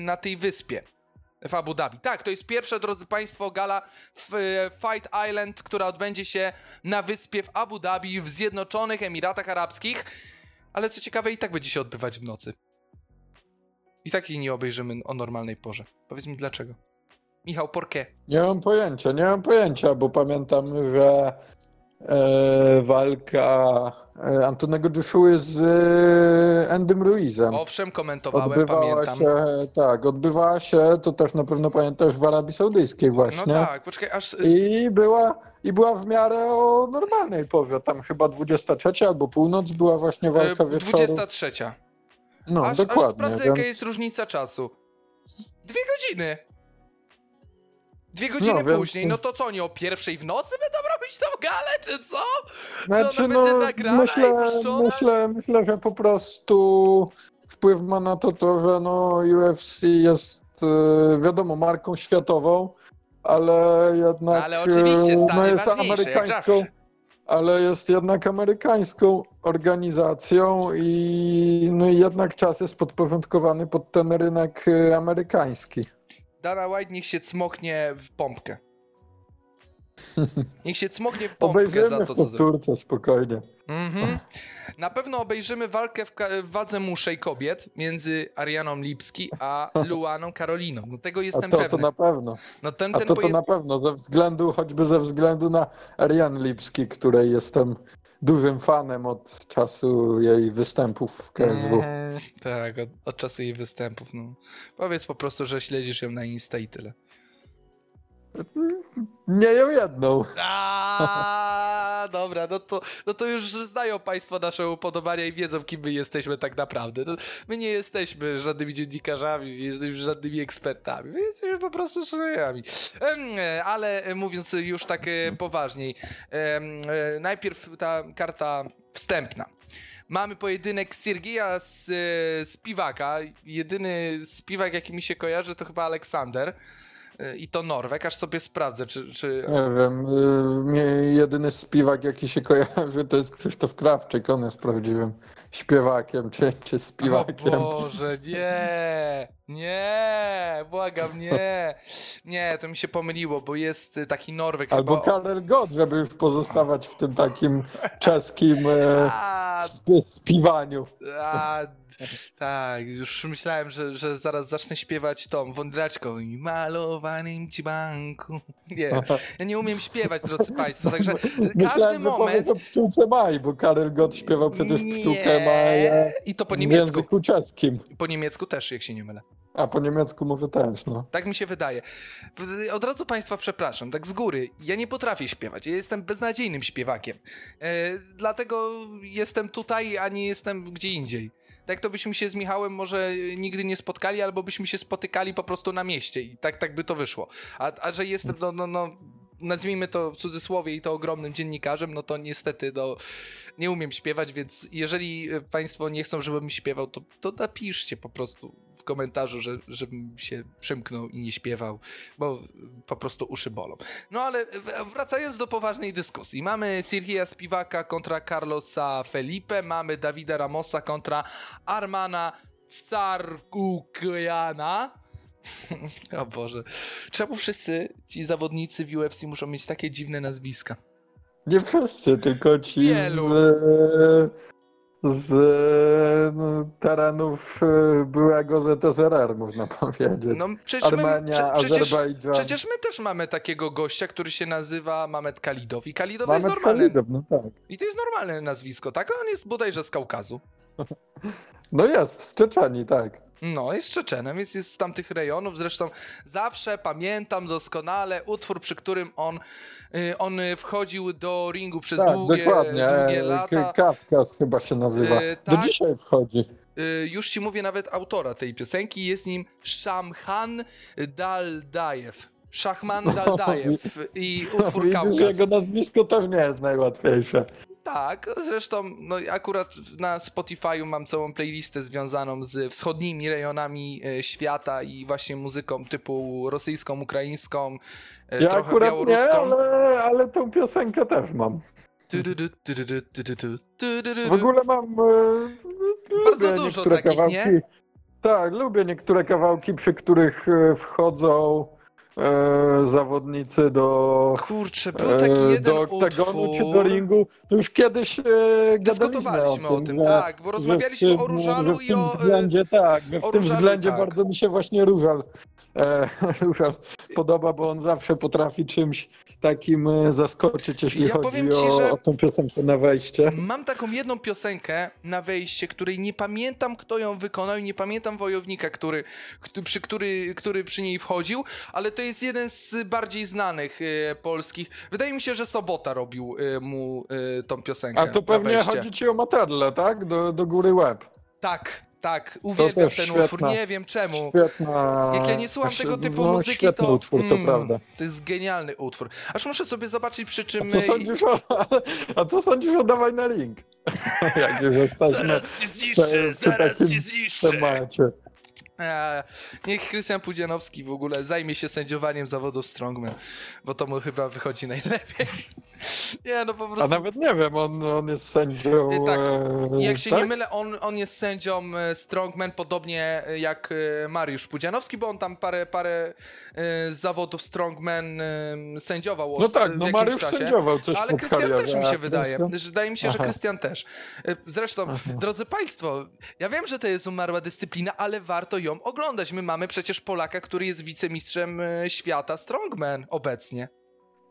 na tej wyspie w Abu Dhabi. Tak, to jest pierwsza, drodzy Państwo, gala w e, Fight Island, która odbędzie się na wyspie w Abu Dhabi w Zjednoczonych Emiratach Arabskich. Ale co ciekawe, i tak będzie się odbywać w nocy. I tak jej nie obejrzymy o normalnej porze. Powiedz mi dlaczego. Michał, porqué? Nie mam pojęcia, nie mam pojęcia, bo pamiętam, że walka e, Antonego Joshua z e, Endym Ruizem Owszem, komentowałem, odbywała pamiętam. się, tak, odbywała się, to też na pewno pamiętasz, w Arabii Saudyjskiej właśnie. No tak, poczekaj, aż... I była, I była w miarę o normalnej porze, tam chyba 23 albo północ była właśnie walka e, wieczoru. 23. No, aż, dokładnie. aż sprawdzę, więc- jaka jest różnica czasu. Dwie godziny. Dwie godziny No, więc- później. No to co, oni o pierwszej w nocy będą robić tą galę, czy co? Znaczy, Czy ona będzie nagrana myślę, myślę, myślę, że po prostu wpływ ma na to to, że no UFC jest e, wiadomo marką światową, ale jednak Ale oczywiście, e, no jest amerykańską, ale jest jednak amerykańską organizacją i no i jednak czas jest podporządkowany pod ten rynek e, amerykański. Dana White niech się cmoknie w pompkę. Niech się cmoknie w pompkę za Obejrzymy to, w co zrobił. spokojnie. Mhm. Na pewno obejrzymy walkę w, w wadze muszej kobiet między Arianą Lipski a <laughs> Luaną Karoliną. No tego A jestem to, to pewny. na pewno. No ten, A ten to, to poje- na pewno, ze względu, choćby ze względu na Ariane Lipski, której jestem dużym fanem od czasu jej występów w KSW. Mhm, tak, od, od czasu jej występów. No. Powiedz po prostu, że śledzisz ją na Insta i tyle. Nie ją jedną. A, dobra, no to, no to już znają Państwo nasze upodobania i wiedzą, kim my jesteśmy tak naprawdę. No, my nie jesteśmy żadnymi dziennikarzami, nie jesteśmy żadnymi ekspertami. My jesteśmy po prostu e, Ale mówiąc już tak e, poważniej, e, najpierw ta karta wstępna. Mamy pojedynek Siergieja z, e, Spiwaka. Jedyny Spiwak, jaki mi się kojarzy, to chyba Aleksander. I to Norweg, aż sobie sprawdzę, czy... czy... Nie wiem, y, jedyny śpiewak jaki się kojarzy to jest Krzysztof Krawczyk, on jest prawdziwym śpiewakiem czy, czy O śpiewakiem. Boże, nie, nie, błagam, nie. Nie, to mi się pomyliło, bo jest taki Norweg Albo chyba... Karel Gott, żeby już pozostawać w tym takim czeskim e, <laughs> A, sp- spiwaniu. a, tak, już myślałem, że, że zaraz zacznę śpiewać tą wądraczką i malowanym ci banku. <laughs> Nie, ja nie umiem śpiewać, drodzy Państwo, także <laughs> każdy Myślałem, moment... to pszczółce Maj, bo Karel Gott śpiewał przecież pszczółkę Maję I to po w niemiecku. języku czeskim. Po niemiecku też, jak się nie mylę. A po niemiecku może też, no. Tak mi się wydaje. W- Od razu Państwa przepraszam, tak z góry. Ja nie potrafię śpiewać. Ja jestem beznadziejnym śpiewakiem. E, dlatego jestem tutaj, a nie jestem gdzie indziej. Tak to byśmy się z Michałem może nigdy nie spotkali, albo byśmy się spotykali po prostu na mieście i tak, tak by to wyszło. A, a że jestem, no, no, no, nazwijmy to w cudzysłowie i to ogromnym dziennikarzem, no to niestety no, nie umiem śpiewać, więc jeżeli e, Państwo nie chcą, żebym śpiewał, to, to napiszcie po prostu w komentarzu, że, żebym się przymknął i nie śpiewał, bo po prostu uszy bolą. No ale w- wracając do poważnej dyskusji. Mamy Sirhia Spivaka kontra Carlosa Felipe, mamy Dawida Ramosa kontra Armana Tsarkukjana. <laughs> o Boże. Czemu wszyscy ci zawodnicy w UFC muszą mieć takie dziwne nazwiska? Nie wszyscy, tylko ci Wielu. z, z no, terenów e, byłego ZSRR, można <laughs> powiedzieć. No przecież my, Armenia, prze, przecież, przecież my też mamy takiego gościa, który się nazywa Mamet Kalidow i Kalidow Mamy jest normalny. Khalidow, no tak. I to jest normalne nazwisko, tak? A on jest bodajże z Kaukazu. <laughs> No jest, z Czeczeni, tak. No, jest Czeczenem, więc jest z tamtych rejonów. Zresztą zawsze pamiętam doskonale utwór, przy którym on, y, on y, wchodził do ringu przez Tak, długie, dokładnie. długie lata. Kawkas chyba się nazywa. Do tak. dzisiaj wchodzi. Y, już ci mówię nawet autora tej piosenki. Jest nim Shamhan Daldajew. Szachman <laughs> Daldajew i utwór Widzisz, Kaukaz. jego nazwisko też nie jest najłatwiejsze. Tak, zresztą no, akurat na Spotify'u mam całą playlistę związaną z wschodnimi rejonami e, świata i właśnie muzyką typu rosyjską, ukraińską, e, Ja trochę akurat nie, białoruską. ale, ale tą piosenkę też mam. W ogóle mam. E, Bardzo dużo takich, kawałki. nie? Tak, lubię niektóre kawałki, przy których e, wchodzą e, zawodnicy do. Kurczę, był taki e, jeden do oktagonu czy do ringu. To już kiedyś e, Dyskutowaliśmy o tym, że- tak, bo rozmawialiśmy w o tym- Różalu i tym o, e, Względzie, tak, w o tym względzie tak. bardzo mi się właśnie Różal, e, <laughs> Różal podoba, bo on zawsze potrafi czymś takim e, zaskoczyć, jeśli Ja chodzi ci, o, o tą piosenkę na wejście. Mam taką jedną piosenkę na wejście, której nie pamiętam, kto ją wykonał i nie pamiętam wojownika, który, przy, który, który przy niej wchodził, ale to jest jeden z bardziej znanych e, polskich. Wydaje mi się, że Sobota robił e, mu e, tą piosenkę A to pewnie chodzi ci o Materle, tak? Do, do góry łeb. Tak, tak, uwielbiam ten świetna. utwór, nie wiem czemu. Świetna. Jak ja nie słucham znaczy, tego typu no, muzyki, to. utwór, to mm, prawda. To jest genialny utwór. Aż muszę sobie zobaczyć przy czym. A co sądzisz o, <laughs> a co sądzisz o dawaj na link? <laughs> Zaraz cię zniszczę, zaraz cię zniszczę. temacie. Eee, <laughs> niech Krystian Pudzianowski w ogóle zajmie się sędziowaniem zawodów Strongman, bo to mu chyba wychodzi najlepiej. <laughs> Nie, no po A prostu. nawet nie wiem, on, on jest sędzią. E, tak. e, Jak się tak? nie mylę, on, on jest sędzią e, Strongman, podobnie jak Mariusz Pudzianowski, bo on tam parę, parę zawodów Strongman sędziował No tak, no Mariusz czasie. sędziował coś Ale Krystian też mi a się wydaje. Wydaje mi się, że Aha. Krystian też. Zresztą, drodzy Państwo, ja wiem, że to jest umarła dyscyplina, ale warto ją oglądać. My mamy przecież Polaka, który jest wicemistrzem e, świata Strongman obecnie.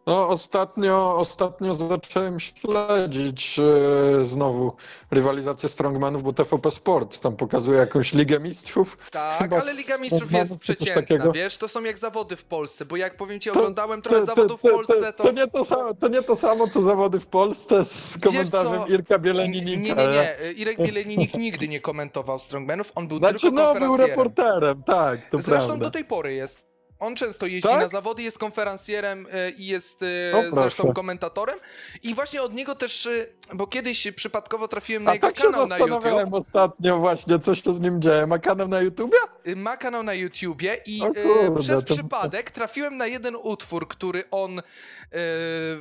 No ostatnio, ostatnio zacząłem śledzić e, znowu rywalizację strongmanów, bo TVP Sport tam pokazuje jakąś Ligę Mistrzów. Tak, Chyba ale Liga Mistrzów jest coś przeciętna, takiego. wiesz? To są jak zawody w Polsce, bo jak powiem ci, oglądałem trochę zawodów w Polsce, to... To nie to, samo, to nie to samo, co zawody w Polsce z komentarzem co? Irka Nie, Bieleninika. nie, nie, nie. Irek Bieleninik nigdy nie komentował Strongmanów, on był Znaczy, tylko no, był konferencjerem. reporterem, tak, to Zresztą prawda. do tej pory jest. On często jeździ Tak? na zawody, jest konferencjerem e, i jest e, O, zresztą komentatorem. I właśnie od niego też, e, bo kiedyś przypadkowo trafiłem na A jego tak kanał na YouTube. ostatnio właśnie, co się z nim dzieje. Ma kanał na YouTubie? Y, Ma kanał na YouTubie i kurde, przez to- przypadek trafiłem na jeden utwór, który on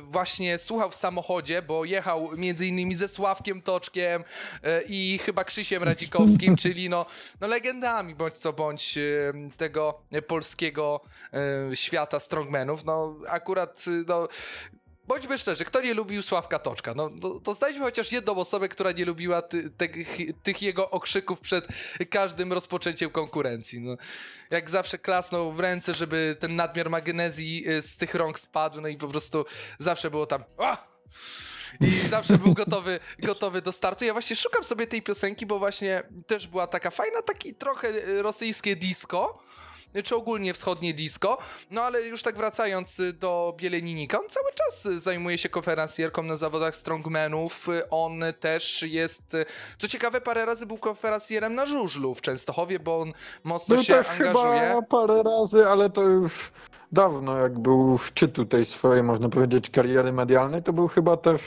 właśnie słuchał w samochodzie, bo jechał między innymi ze Sławkiem Toczkiem i chyba Krzysiem Radzikowskim, czyli no, no legendami bądź co bądź tego polskiego e, świata strongmanów. No akurat y, no Bądźmy szczerzy, kto nie lubił Sławka Toczka? No, to, to znajdźmy chociaż jedną osobę, która nie lubiła ty, tych, tych jego okrzyków przed każdym rozpoczęciem konkurencji. No, jak zawsze klasnął w ręce, żeby ten nadmiar magnezji y, z tych rąk spadł, no i po prostu zawsze było tam... I <laughs> zawsze był gotowy, gotowy do startu. Ja właśnie szukam sobie tej piosenki, bo właśnie też była taka fajna, taki trochę rosyjskie disco czy ogólnie wschodnie disco. No ale już tak wracając y, do Bieleninika, on cały czas y, zajmuje się konferencjerką na zawodach strongmanów. Y, On też jest, co ciekawe, parę razy był konferencjerem na żużlu w Częstochowie, bo on mocno Był się też angażuje. chyba parę razy, ale to już dawno, jak był w szczytu tej swojej, można powiedzieć, kariery medialnej, to był chyba też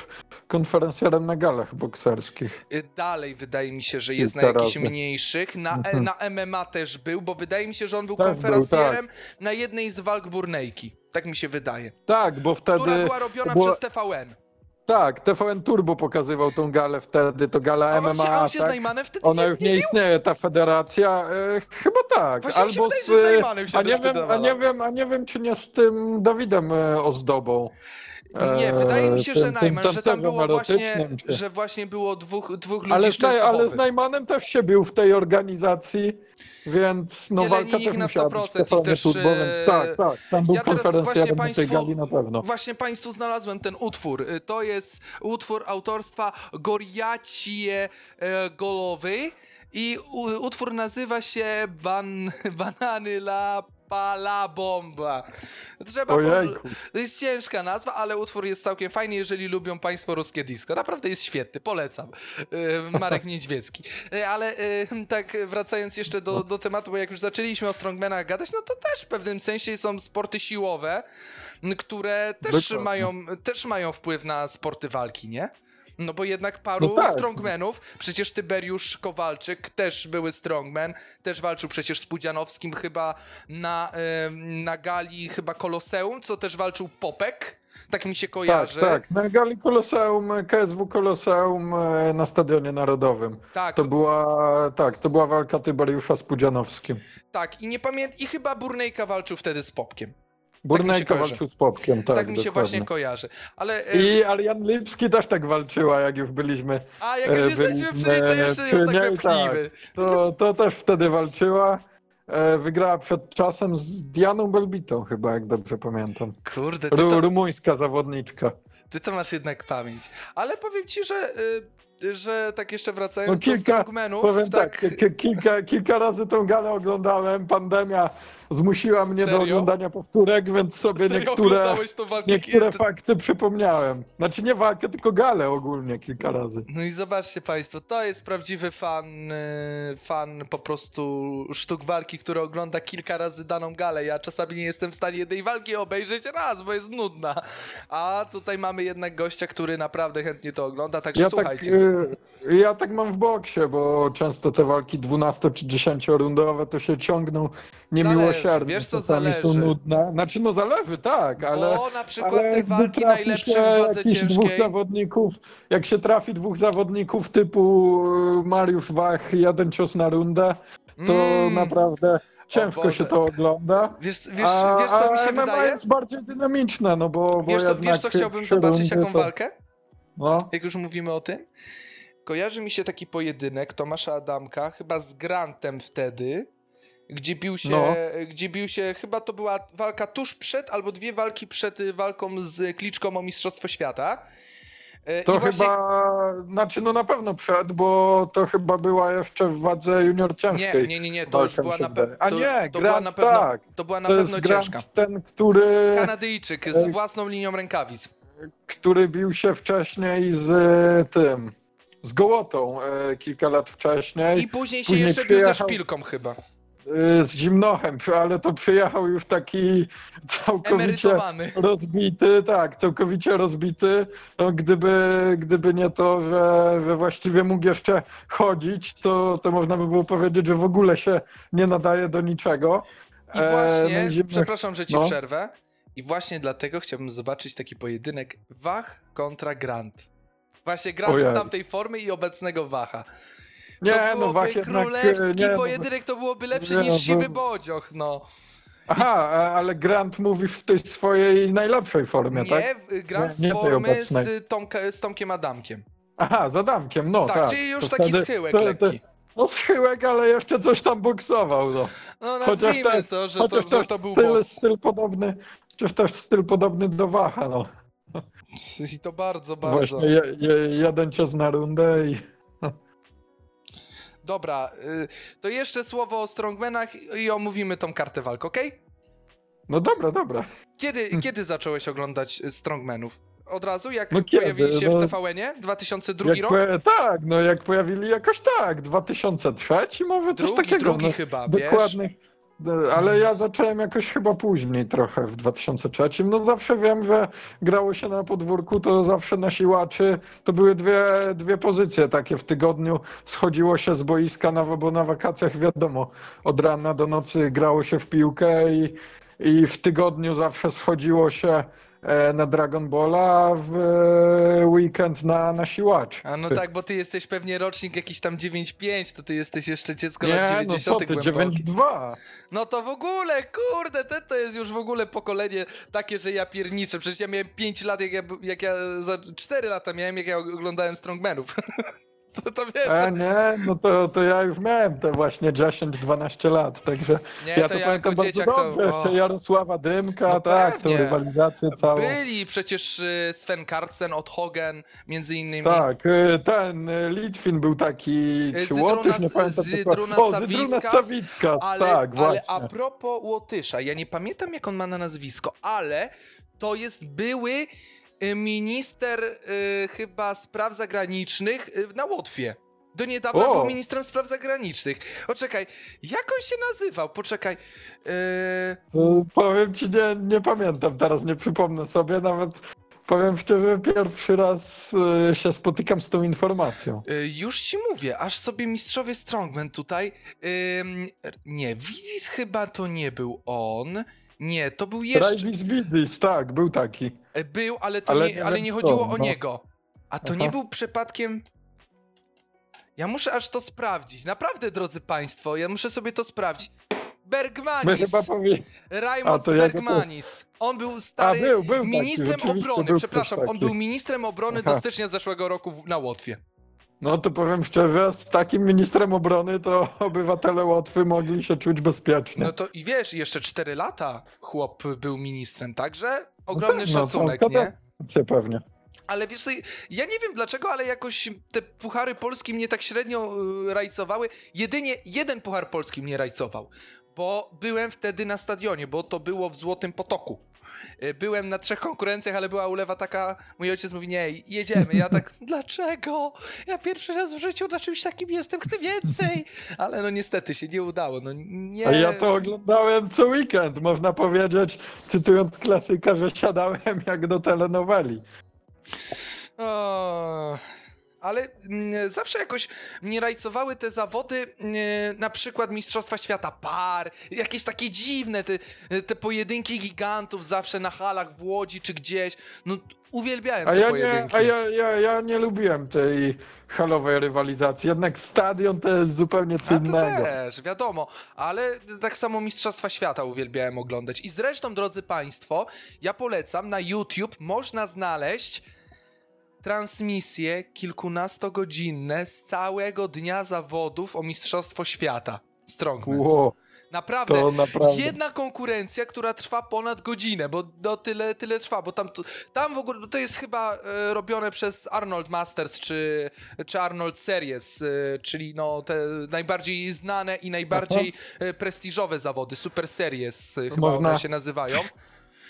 konferencjerem na galach bokserskich. Y, Dalej wydaje mi się, że jest na jakichś mniejszych. Na, e, Mhm. na MMA też był, bo wydaje mi się, że on był Też był, konferencjerem na jednej z walk Burnejki. Tak mi się wydaje. Tak, bo wtedy... Która była robiona przez TVN. Tak, TVN Turbo pokazywał tą galę wtedy, to gala A on MMA, się, a on się z tak? Najmanem wtedy Ona nie, już nie nie istnieje, ta federacja. E, chyba tak. Właśnie Albo wydaje, z, z Najmanem się a nie, wiem, a nie wiem, a nie wiem, czy nie z tym Dawidem e, Ozdobą. Nie, E, wydaje mi się, że tym- tym Najman, że tam było właśnie, czy- że właśnie było dwóch, dwóch ludzi Ale z ale z. Najmanem też się był w tej organizacji, więc no walka Wielenik też na musiała być 100% i też, e, więc tak, tak, tam był ja teraz właśnie państwu- na pewno. Właśnie Państwu znalazłem ten utwór. Y, To jest utwór autorstwa Goriacie e, Golowy i utwór nazywa się Ban, <laughs> Banany la Pala Bomba. Trzeba po. To jest ciężka nazwa, ale utwór jest całkiem fajny, jeżeli lubią Państwo ruskie disco. Naprawdę jest świetny, polecam. E, Marek Niedźwiecki. E, Ale e, tak wracając jeszcze do, do tematu, bo jak już zaczęliśmy o strongmanach gadać, no to też w pewnym sensie są sporty siłowe, które też Dokładnie. mają, też mają wpływ na sporty walki, nie? No bo jednak paru No tak. strongmanów, przecież Tyberiusz Kowalczyk też były strongman, też walczył przecież z Pudzianowskim chyba na, na gali chyba Koloseum, co też walczył Popek, tak mi się Tak, kojarzy. tak, na gali Koloseum, KSW Koloseum e, na Stadionie Narodowym. tak, To była, tak, to była walka Tyberiusza z Pudzianowskim. tak. I nie pamiętam, i chyba Burnejka walczył wtedy z Popkiem. Burnejka kojarzy. walczył z Popkiem, tak, Tak, mi się dokładnie. właśnie kojarzy. Ale... I Arian Lipski też tak walczyła, jak już byliśmy. A jak już e, jesteśmy przy byliśmy niej, to jeszcze ją tak niej, wypchnijmy. To, to też wtedy walczyła. E, Wygrała przed czasem z Dianą Belbitą chyba, jak dobrze pamiętam. Kurde, ty Ru, to, rumuńska zawodniczka. ty to masz jednak pamięć. Ale powiem ci, że... że tak jeszcze wracając No do kilka, strongmanów, powiem tak, tak, ki- kilka, kilka razy tą galę oglądałem, pandemia zmusiła mnie Serio? do oglądania powtórek, więc sobie serio niektóre, niektóre kiedy- fakty przypomniałem. Znaczy nie walkę, tylko galę ogólnie kilka razy. No i zobaczcie państwo, to jest prawdziwy fan, y, fan po prostu sztuk walki, który ogląda kilka razy daną galę. Ja czasami nie jestem w stanie jednej walki obejrzeć raz, bo jest nudna. A tutaj mamy jednak gościa, który naprawdę chętnie to ogląda, także Ja tak, słuchajcie. y, ja tak mam w boksie, bo często te walki 12 czy 10 rundowe to się ciągną niemiłosiernie. Zależy, wiesz co, czasami są zależy. nudne. Znaczy no zależy, tak, ale... Bo na przykład ale te walki najlepsze w wadze jakichś dwóch ciężkiej... zawodników, jak się trafi dwóch zawodników typu y, Mariusz Wach, jeden cios na rundę, to Mm. naprawdę ciężko się to ogląda. Wiesz, wiesz, a, wiesz co mi się MMA wydaje? jest bardziej dynamiczne, no bo, bo Wiesz co, wiesz co chciałbym zobaczyć, jaką to- walkę? No. Jak już mówimy o tym? Kojarzy mi się taki pojedynek Tomasza Adamka, chyba z Grantem wtedy, gdzie bił się, No. gdzie bił się, chyba to była walka tuż przed, albo dwie walki przed walką z Kliczką o Mistrzostwo Świata. E, To I właśnie- chyba, znaczy no na pewno przed, bo to chyba była jeszcze w wadze junior Nie, ciężkiej. nie, nie, nie, to już była na pewno. wydaje. A to, nie, to była Grant, na pewno, tak. to była na to pewno ciężka. Ten, który, Kanadyjczyk z własną linią rękawic. Który bił się wcześniej z e, tym, z Gołotą e, kilka lat wcześniej. I później się później jeszcze bił ze szpilką chyba. y, z Zimnochem, ale to przyjechał już taki całkowicie Emerytowany. rozbity, tak, całkowicie rozbity. No, gdyby, gdyby nie to, że, że właściwie mógł jeszcze chodzić, to, to można by było powiedzieć, że w ogóle się nie nadaje do niczego. I E, właśnie, no i Zimnoch- przepraszam, że ci no. przerwę. I właśnie dlatego chciałbym zobaczyć taki pojedynek Wach kontra Grant. Właśnie Grant Ojej. z tamtej formy i obecnego Wacha. Nie, to no jednak, królewski nie, no, pojedynek, to byłoby lepsze nie, niż no, siwy bo- bodzioch, no. Aha, ale Grant mówisz w tej swojej najlepszej formie, tak? Nie, w- Grant Nie- nie z formy z, Tomka, z Tomkiem Adamkiem. Aha, za Adamkiem, no Tak, tak. czyli już To taki wtedy- schyłek to- lekki. No schyłek, ale jeszcze coś tam boksował, no. No Chociaż nazwijmy też- to, że to, Chociaż że to był styl, boks. styl podobny, chociaż też styl podobny do Wacha, no. I to bardzo, bardzo. Właśnie je, je, jeden cios na rundę i... Dobra, y, to jeszcze słowo o strongmanach i omówimy tą kartę walk, okej? No dobra, dobra. Kiedy, Hmm. kiedy zacząłeś oglądać y, strongmanów? Od razu, jak No kiedy? pojawili się No- w TVN-ie? 2002 Jak rok? poja- tak, no jak pojawili jakoś tak, 2003 może coś Drugi, takiego. drugi no, chyba, wiesz? Dokładnych. no, Ale ja zacząłem jakoś chyba później trochę w 2003. No zawsze wiem, że grało się na podwórku, to zawsze na siłaczy. To były dwie, dwie pozycje takie w tygodniu. Schodziło się z boiska, na, bo na wakacjach wiadomo, od rana do nocy grało się w piłkę i, i w tygodniu zawsze schodziło się na Dragon Balla, a w e, weekend na, na siłacz. A no tak, bo ty jesteś pewnie rocznik jakiś tam 9-5, to ty jesteś jeszcze dziecko Nie, lat no 90 co ty, głęboki. 9-2. No to w ogóle, kurde, ten to jest już w ogóle pokolenie takie, że ja pierniczę. Przecież ja miałem 5 lat, jak ja, jak ja za 4 lata miałem, jak ja oglądałem Strongmanów. <laughs> <laughs> to, to wiesz, A to, nie, no to, to ja już miałem te właśnie 10-12 lat, także Nie, ja to to, ja pamiętam bardzo dzieciak to- dobrze, jeszcze o. Jarosława Dymka, No tak, pewnie. tą rywalizację całą. byli przecież y, Sven Karlsen od Hogan, między innymi. Tak, y, ten y, Litwin był taki, czy Łotysz, nie pamiętam. Zydruna o, Sawickas, Ale, tak, właśnie. ale a propos Łotysza, ja nie pamiętam jak on ma na nazwisko, ale to jest były minister y, chyba spraw zagranicznych y, na Łotwie. Do niedawna O! był ministrem spraw zagranicznych. O, czekaj, jak on się nazywał? Poczekaj. y, Y, Powiem ci, nie, nie pamiętam teraz, nie przypomnę sobie, nawet powiem szczerze, pierwszy raz y, się spotykam z tą informacją. y, już ci mówię, aż sobie mistrzowie Strongman tutaj. Ym, nie, Wizis chyba to nie był on. Nie, to był jeszcze. Rajvis Widzis, tak, był taki. E, Był, ale to Ale nie, nie ale wiem nie chodziło o no. niego. A to nie Aha. był przypadkiem. Ja muszę aż to sprawdzić. Naprawdę, drodzy Państwo, ja muszę sobie to sprawdzić. My Bergmanis. chyba powie... Raymond A, to ja go to- Bergmanis. On był stary był, był taki, ministrem obrony. był Przepraszam, on taki. był ministrem obrony do Aha. stycznia zeszłego roku w- na Łotwie. No to powiem szczerze, z takim ministrem obrony to obywatele Łotwy mogli się czuć bezpiecznie. No to i wiesz, jeszcze 4 lata chłop był ministrem, także ogromny tak, no, szacunek, to- to- nie? Racja, pewnie. Ale wiesz ja nie wiem dlaczego, ale jakoś te puchary polskie mnie tak średnio y, rajcowały. Jedynie jeden puchar polski mnie rajcował, bo byłem wtedy na stadionie, bo to było w Złotym Potoku. Y, Byłem na trzech konkurencjach, ale była ulewa taka, mój ojciec mówi, nie, jedziemy. Ja tak, <laughs> dlaczego? Ja pierwszy raz w życiu na czymś takim jestem, chcę więcej. Ale no niestety się nie udało, no nie. A ja to oglądałem co weekend, można powiedzieć, cytując klasyka, że siadałem jak do telenoweli. O, ale mm, zawsze jakoś mnie rajcowały te zawody, mm, na przykład Mistrzostwa Świata Par, jakieś takie dziwne, te, te pojedynki gigantów zawsze na halach w Łodzi czy gdzieś. No, uwielbiałem A te ja nie, pojedynki. a ja, ja, ja nie lubiłem tej halowej rywalizacji, jednak stadion to jest zupełnie co A to innego. też, wiadomo, ale tak samo Mistrzostwa Świata uwielbiałem oglądać. I zresztą, drodzy Państwo, ja polecam, na YouTube można znaleźć transmisje kilkunastogodzinne z całego dnia zawodów o Mistrzostwo Świata. Strongman. Ło, Naprawdę. naprawdę. Jedna konkurencja, która trwa ponad godzinę, bo no, tyle, tyle trwa, bo tam, tam w ogóle to jest chyba e, robione przez Arnold Masters czy, czy Arnold Series, e, czyli no te najbardziej znane i najbardziej e, prestiżowe zawody, Super Series e, chyba można- one się nazywają.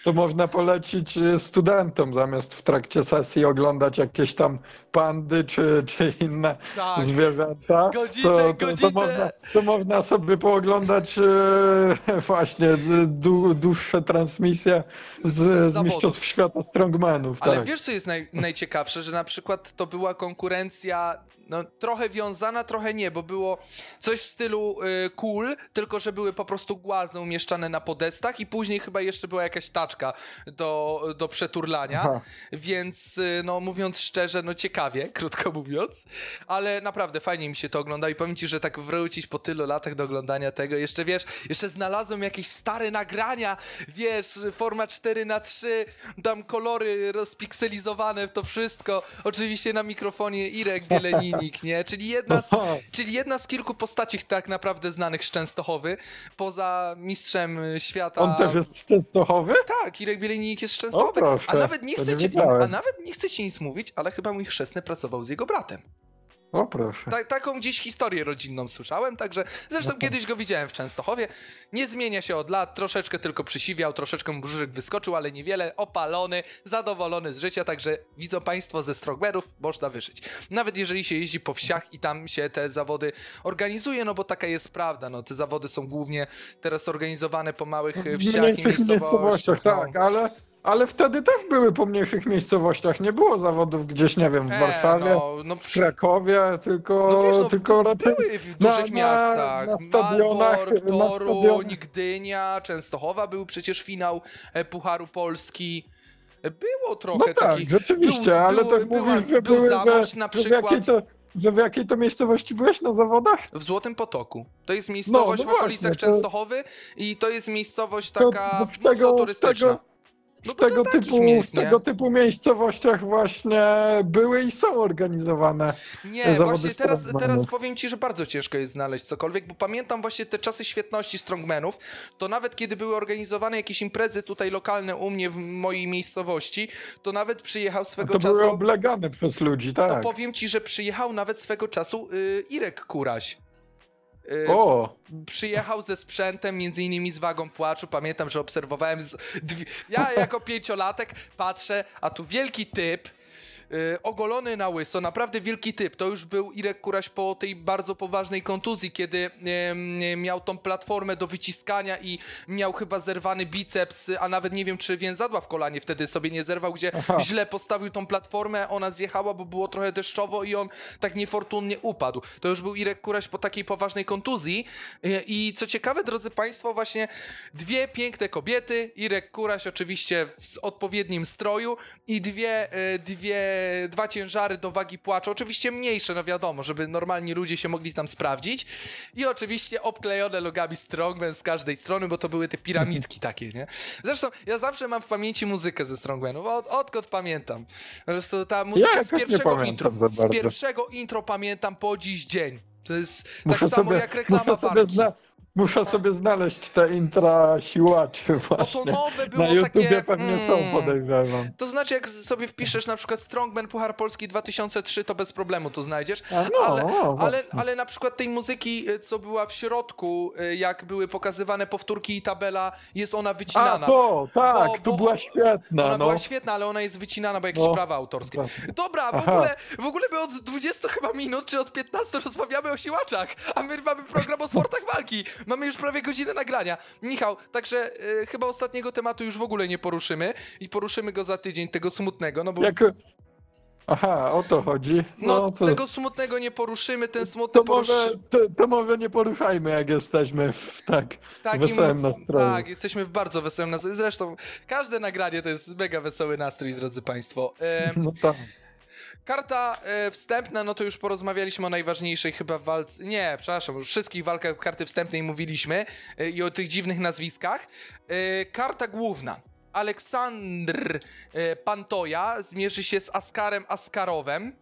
To można polecić y, studentom zamiast w trakcie sesji oglądać jakieś tam pandy czy, czy inne Tak. zwierzęta. To, to, to, można, to można sobie pooglądać e, <laughs> właśnie dłu- dłuższe transmisje z, z zawodów. Mistrzostw Świata Strongmanów. Ale tak. wiesz, co jest naj, najciekawsze, że na przykład to była konkurencja no, trochę wiązana, trochę nie, bo było coś w stylu y, cool, tylko że były po prostu głazy umieszczane na podestach i później chyba jeszcze była jakaś taczka do, do przeturlania, Aha. więc y, no mówiąc szczerze, no ciekawie, <laughs> krótko mówiąc, ale naprawdę fajnie mi się to ogląda i powiem ci, że tak wrócić po tylu latach do oglądania tego, jeszcze wiesz, jeszcze znalazłem jakieś stare nagrania, wiesz, forma 4 na 3 tam kolory rozpikselizowane, to wszystko, oczywiście na mikrofonie Irek Bieleninik, nie, czyli jedna z, czyli jedna z kilku postaci tak naprawdę znanych z Częstochowy, poza mistrzem świata... On też jest z Częstochowy? Tak, Irek Bieleninik jest z Częstochowy, O, proszę, a nawet nie chcę nie a nawet nie chcę ci nic mówić, ale chyba mój chrzestny pracował z jego bratem. O proszę. Ta, taką gdzieś historię rodzinną słyszałem, także zresztą kiedyś go widziałem w Częstochowie. Nie zmienia się od lat, troszeczkę tylko przysiwiał, troszeczkę brzuszek wyskoczył, ale niewiele, opalony, zadowolony z życia, także widzą Państwo ze Strongberów, można wyżyć. Nawet jeżeli się jeździ po wsiach i tam się te zawody organizuje, no bo taka jest prawda, no te zawody są głównie teraz organizowane po małych e, wsiach i miejscowościach. miejscowościach, tak, no. ale, ale wtedy też były po mniejszych miejscowościach. Nie było zawodów gdzieś, nie wiem, w E, Warszawie, no, no, w Krakowie, tylko, No wiesz, no, tylko raczej były w na- dużych na- miastach. na stadionach- Malbork, na Toruń, stadionach. Gdynia, Częstochowa był przecież finał e, Pucharu Polski. E, Było No trochę tak, takich... rzeczywiście, był, ale tak była- mówisz, że był były, Zamość na że, w jakiej przykład to, że w jakiej to miejscowości byłeś na zawodach? w Złotym Potoku. To jest miejscowość no w okolicach właśnie, to- Częstochowy i to jest miejscowość To taka mocno tego, tego, No to tego, typu, miejsc, tego typu miejscowościach właśnie były i są organizowane. Nie, właśnie teraz, strongmanów. teraz powiem ci, że bardzo ciężko jest znaleźć cokolwiek, bo pamiętam właśnie te czasy świetności strongmanów, to nawet kiedy były organizowane jakieś imprezy tutaj lokalne u mnie w mojej miejscowości, to nawet przyjechał swego To były czasu... oblegane przez ludzi, To tak. powiem ci, że przyjechał nawet swego czasu y, Irek Kuraś. Y, O, Przyjechał ze sprzętem, między innymi z wagą płaczu. Pamiętam, że obserwowałem. Z... Ja jako pięciolatek patrzę, a tu wielki typ. Yy, ogolony na łyso, naprawdę wielki typ. To już był Irek Kuraś po tej bardzo poważnej kontuzji, kiedy em, miał tą platformę do wyciskania i miał chyba zerwany biceps, a nawet nie wiem, czy więzadła w kolanie wtedy sobie nie zerwał, gdzie Aha. źle postawił tą platformę, ona zjechała, bo było trochę deszczowo i on tak niefortunnie upadł. To już był Irek Kuraś po takiej poważnej kontuzji. I co ciekawe, drodzy Państwo, właśnie dwie piękne kobiety, Irek Kuraś oczywiście w odpowiednim stroju i dwie, dwie, dwa ciężary do wagi płaczu, oczywiście mniejsze, no wiadomo, żeby normalni ludzie się mogli tam sprawdzić i oczywiście obklejone logami Strongman z każdej strony, bo to były te piramidki <laughs> takie, nie? Zresztą ja zawsze mam w pamięci muzykę ze Strongmanów, od, odkąd pamiętam. Po prostu ta muzyka jakoś z pierwszego intro, z pierwszego intro pamiętam po dziś dzień. To jest tak muszę samo sobie, jak reklama muszę sobie, zna, muszę sobie znaleźć te intra siłaczy właśnie. to nowe było Na YouTubie takie... pewnie mm, są, podejrzewam. To znaczy, jak sobie wpiszesz na przykład Strongman Puchar Polski 2003, to bez problemu to znajdziesz. A no, ale, no, ale, ale na przykład tej muzyki, y, co była w środku, y, jak były pokazywane powtórki i tabela, jest ona A wycinana. to, tak, Bo- to bo była świetna, Ona no. była świetna, ale ona jest wycinana, bo jakieś No. prawa autorskie. Dobra. Dobra, w Aha. ogóle, w ogóle my od 20 chyba minut, czy od 15 rozmawiamy o siłaczach, a my mamy program o sportach walki. Mamy już prawie godzinę nagrania. Michał, także y, chyba ostatniego tematu już w ogóle nie poruszymy i poruszymy go za tydzień, tego smutnego, no bo... Jak... Aha, o to chodzi. No, No, to, tego smutnego nie poruszymy, ten smutny to, porusz... może, to, to może nie poruszajmy, jak jesteśmy w tak takim... wesołym nastroju. Tak, jesteśmy w bardzo wesołym nastroju. Zresztą każde nagranie to jest mega wesoły nastrój, drodzy Państwo. No tak. Karta e, wstępna, no to już porozmawialiśmy o najważniejszej chyba walce. Nie, przepraszam, już wszystkich walkach karty wstępnej mówiliśmy e, i o tych dziwnych nazwiskach. E, karta główna. Aleksandr Pantoja zmierzy się z Askarem Askarowem.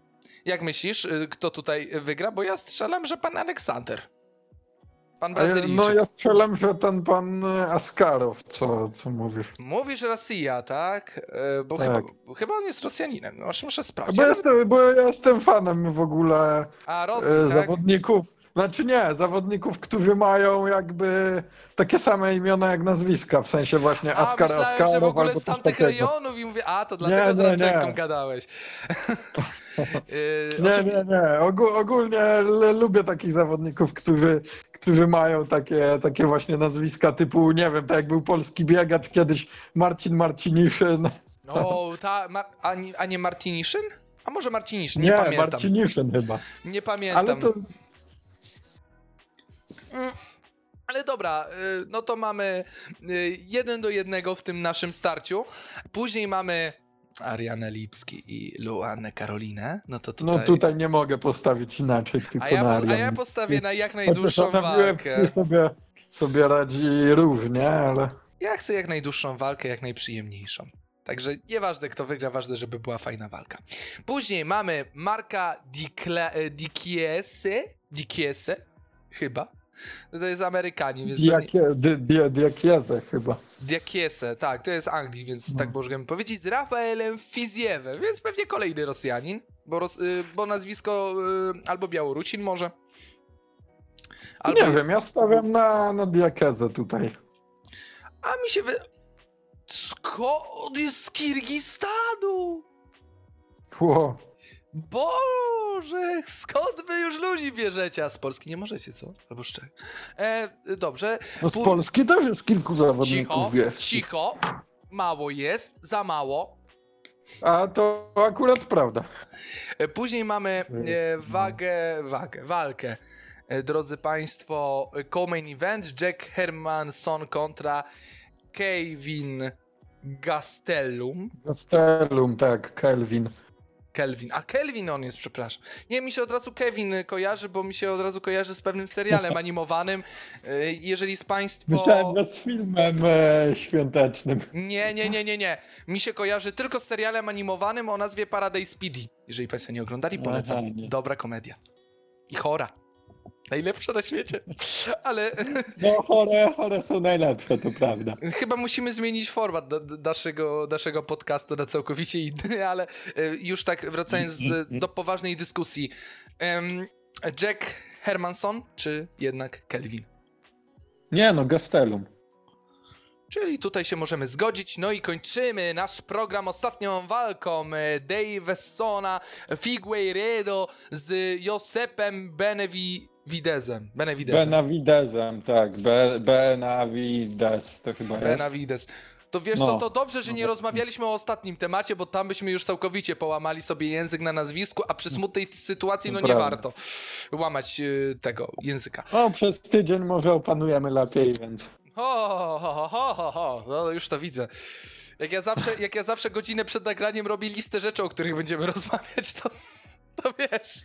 Jak myślisz, kto tutaj wygra? Bo ja strzelam, że pan Aleksander. Pan Brazylijczyk. No ja strzelam, że ten pan e, Askarow, co, co mówisz. Mówisz Rosja, tak? E, Bo Tak. Chyba, bo chyba on jest Rosjaninem. No, muszę Bo sprawdzić. jestem, bo ja jestem fanem w ogóle A Rosji, e, tak? zawodników, Znaczy nie, zawodników, którzy mają jakby takie same imiona jak nazwiska, w sensie właśnie A, Askar myślałem, Askarow że w ogóle z tamtych rejonów i mówię, a, to dlatego Nie, z nie, Radczenką nie. gadałeś. <laughs> Yy, Nie, nie, nie. Ogó ogólnie lubię takich zawodników, którzy, którzy mają takie, takie właśnie nazwiska typu, nie wiem, tak jak był polski biegacz kiedyś Marcin Marciniszyn. O, ta, a, nie, a nie Martiniszyn? A może Marciniszyn, nie, Nie, pamiętam. Marciniszyn chyba. Nie pamiętam. Ale to Ale dobra, y, no to mamy y, jeden do jednego w tym naszym starciu. Później mamy Arianę Lipski i Luannę Karolinę. No to tutaj... no tutaj nie mogę postawić inaczej, tylko a, ja na a ja postawię na jak najdłuższą walkę. Sobie, sobie radzi różnie, ale... Ja chcę jak najdłuższą walkę, jak najprzyjemniejszą. Także nieważne kto wygra, ważne, żeby była fajna walka. Później mamy Marka Dikiese, Dikiese, chyba. To jest Amerykanin, więc pewnie... Diakie, di, di, chyba. Diakiese, tak, to jest Anglii, więc tak możemy powiedzieć. Z Rafaelem Fiziewem, więc pewnie kolejny Rosjanin, bo, ros, y, bo nazwisko y, albo Białorusin może. Albo, Nie wiem, ja stawiam na, na diakezę tutaj. A mi się wy... Skąd jest z Kirgistanu? Ło. Boże, skąd wy już ludzi bierzecie? A z Polski nie możecie, co? Albo z Czech. E, dobrze. No z Polski też jest kilku Cicho, zawodników, wiesz. cicho. Mało jest, za mało. A to akurat prawda. E, Później mamy e, wagę, wagę, walkę. E, Drodzy Państwo, co-main event Jack Hermanson kontra Kevin Gastelum. Gastelum, tak, Kelvin. Kelvin. A Kelvin on jest, przepraszam. Nie, mi się od razu Kevin kojarzy, bo mi się od razu kojarzy z pewnym serialem animowanym. Y, Jeżeli z Państwa. Myślałem że z filmem e, świątecznym. Nie, nie, nie, nie, nie. Mi się kojarzy tylko z serialem animowanym o nazwie Paradise Speedy. Jeżeli Państwo nie oglądali, polecam. Aha, nie. Dobra komedia. I chora. Najlepsza na świecie. Ale No chore, chore są najlepsze, to prawda. chyba musimy zmienić format do, do naszego, naszego podcastu na całkowicie inny, ale y, już tak wracając do poważnej dyskusji. Jack Hermanson, czy jednak Kelvin? Nie no, Gastelum. Czyli tutaj się możemy zgodzić. No i kończymy nasz program ostatnią walką e, Davesona Figueiredo z Josepem Benevidezem. Benevidezem. Benavidezem, tak. Be, Benavides to chyba jest. Benavides. To wiesz No. co, to dobrze, że nie rozmawialiśmy o ostatnim temacie, bo tam byśmy już całkowicie połamali sobie język na nazwisku, a przy smutnej sytuacji no nie Prawda. warto łamać e, tego języka. No przez tydzień może opanujemy lepiej, więc... Ho, ho, ho, ho, ho. No już to widzę. Jak ja, zawsze, jak ja zawsze godzinę przed nagraniem robię listę rzeczy, o których będziemy <laughs> rozmawiać, to, to wiesz,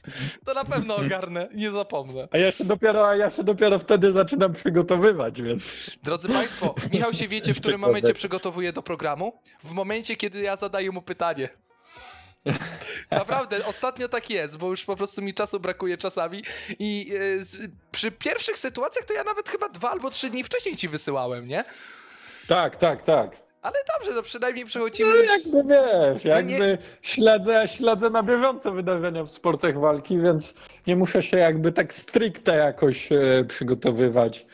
to na pewno ogarnę, nie zapomnę. A ja się dopiero, a ja się dopiero wtedy zaczynam przygotowywać, więc... Drodzy Państwo, Michał się wiecie, w którym momencie przygotowuje do programu? W momencie, kiedy ja zadaję mu pytanie. Naprawdę, ostatnio tak jest, bo już po prostu mi czasu brakuje czasami i z, przy pierwszych sytuacjach to ja nawet chyba dwa albo trzy dni wcześniej ci wysyłałem, nie? Tak, tak, tak. Ale dobrze, no przynajmniej No przechodzimy z... jakby wiesz, No nie- jakby śledzę, śledzę na bieżąco wydarzenia w sportach walki, więc nie muszę się jakby tak stricte jakoś e, przygotowywać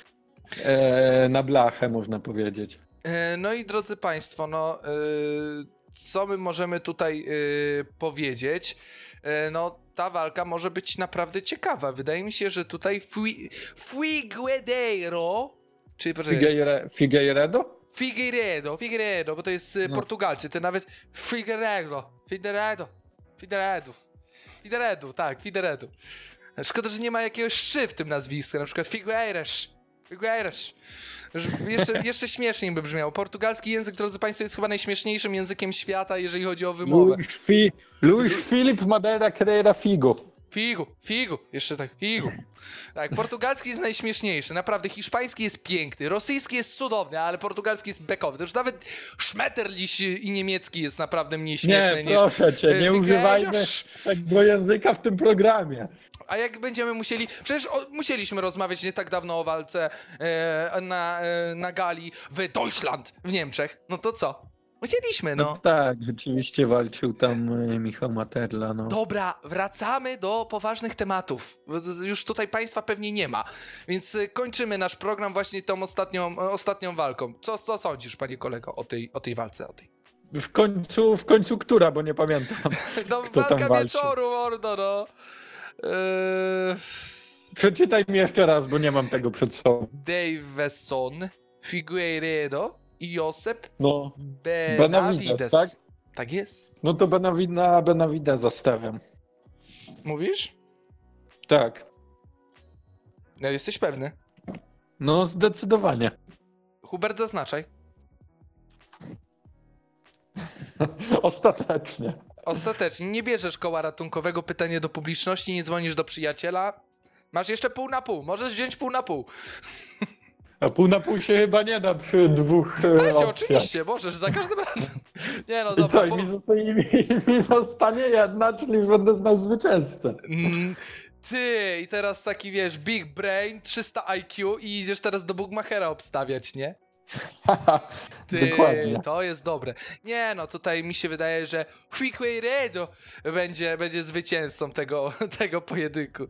e, na blachę, można powiedzieć. E, No i drodzy Państwo, no e, co my możemy tutaj e, powiedzieć? E, No ta walka może być naprawdę ciekawa. Wydaje mi się, że tutaj Fui- Figueiredo, czy poczekaj, Figueire, Figueiredo? Figueiredo, Figueiredo, bo to jest e, No. Portugalczy, to nawet Figueiredo, Figueiredo, Figueiredo, Figueiredo, tak, Figueiredo. Szkoda, że nie ma jakiegoś szy w tym nazwisku, na przykład Figueiras, Figueiras. Jeszcze, <laughs> jeszcze śmieszniej by brzmiało. Portugalski język, drodzy Państwo, jest chyba najśmieszniejszym językiem świata, jeżeli chodzi o wymowę. Luis, Fi, Luis Filip Madeira Carreira Figo. Figu, figu, jeszcze tak, figu. Tak, portugalski jest najśmieszniejszy, naprawdę. Hiszpański jest piękny, rosyjski jest cudowny, ale portugalski jest bekowy. To już nawet Schmetterliś i niemiecki jest naprawdę mniej śmieszny Nie, niż... proszę cię, e, nie używajmy Figueiras. tego języka w tym programie. A jak będziemy musieli. Przecież o, musieliśmy rozmawiać nie tak dawno o walce e, na, e, na gali w Deutschland w Niemczech. No to co? Musieliśmy, No no. tak, rzeczywiście walczył tam y, Michał Materla, no. Dobra, wracamy do poważnych tematów. Już tutaj państwa pewnie nie ma, więc y, kończymy nasz program właśnie tą ostatnią, ostatnią walką. Co, co sądzisz, panie kolego, o tej, o tej walce? O tej? W końcu, w końcu która, bo nie pamiętam. <laughs> No, Kto tam walka walczy? wieczoru, mordo, no. Eee, Przeczytaj mi jeszcze raz, bo nie mam tego przed sobą. Daveson, Figueiredo Josep No, Benavides. Benavides, tak? Tak jest. no to Benavid na Benavida zostawiam. Mówisz? Tak. No, jesteś pewny? No, zdecydowanie. Hubert, zaznaczaj. <laughs> Ostatecznie. Ostatecznie, nie bierzesz koła ratunkowego, pytanie do publiczności, nie dzwonisz do przyjaciela. Masz jeszcze pół na pół, możesz wziąć pół na pół. <laughs> A pół na pół się chyba nie da przy dwóch e, Da się, oczywiście, możesz, za każdym razem. <laughs> Nie no, I co, dobra, i bo... mi, zostanie, i mi, i mi zostanie jedna, czyli będę znał zwycięzcę. Mm, Ty, i teraz taki, wiesz, big brain, 300 IQ i idziesz teraz do Bugmachera obstawiać, nie? <laughs> Ty, Dokładnie. to jest dobre. Nie no, tutaj mi się wydaje, że Figueiredo będzie, będzie zwycięzcą tego, <laughs> tego pojedynku.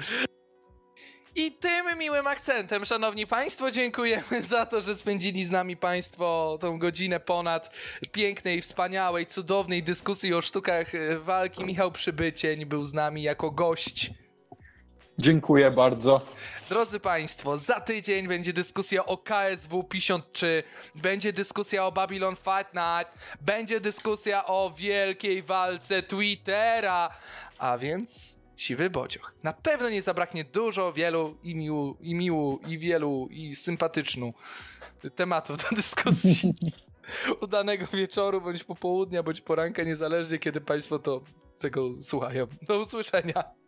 I tym miłym akcentem, szanowni państwo, dziękujemy <laughs> za to, że spędzili z nami państwo tą godzinę ponad pięknej, wspaniałej, cudownej dyskusji o sztukach e, walki. Michał Przybycień był z nami jako gość. Dziękuję bardzo. Drodzy Państwo, za tydzień będzie dyskusja o KSW 53, będzie dyskusja o Babylon Fight Night, będzie dyskusja o wielkiej walce Twittera, a więc siwy bocioch. Na pewno nie zabraknie dużo, wielu i miłu, i miłu, i wielu, i sympatycznu tematów do dyskusji. <laughs> Udanego wieczoru, bądź popołudnia, bądź poranka, niezależnie kiedy Państwo to tego słuchają. Do usłyszenia.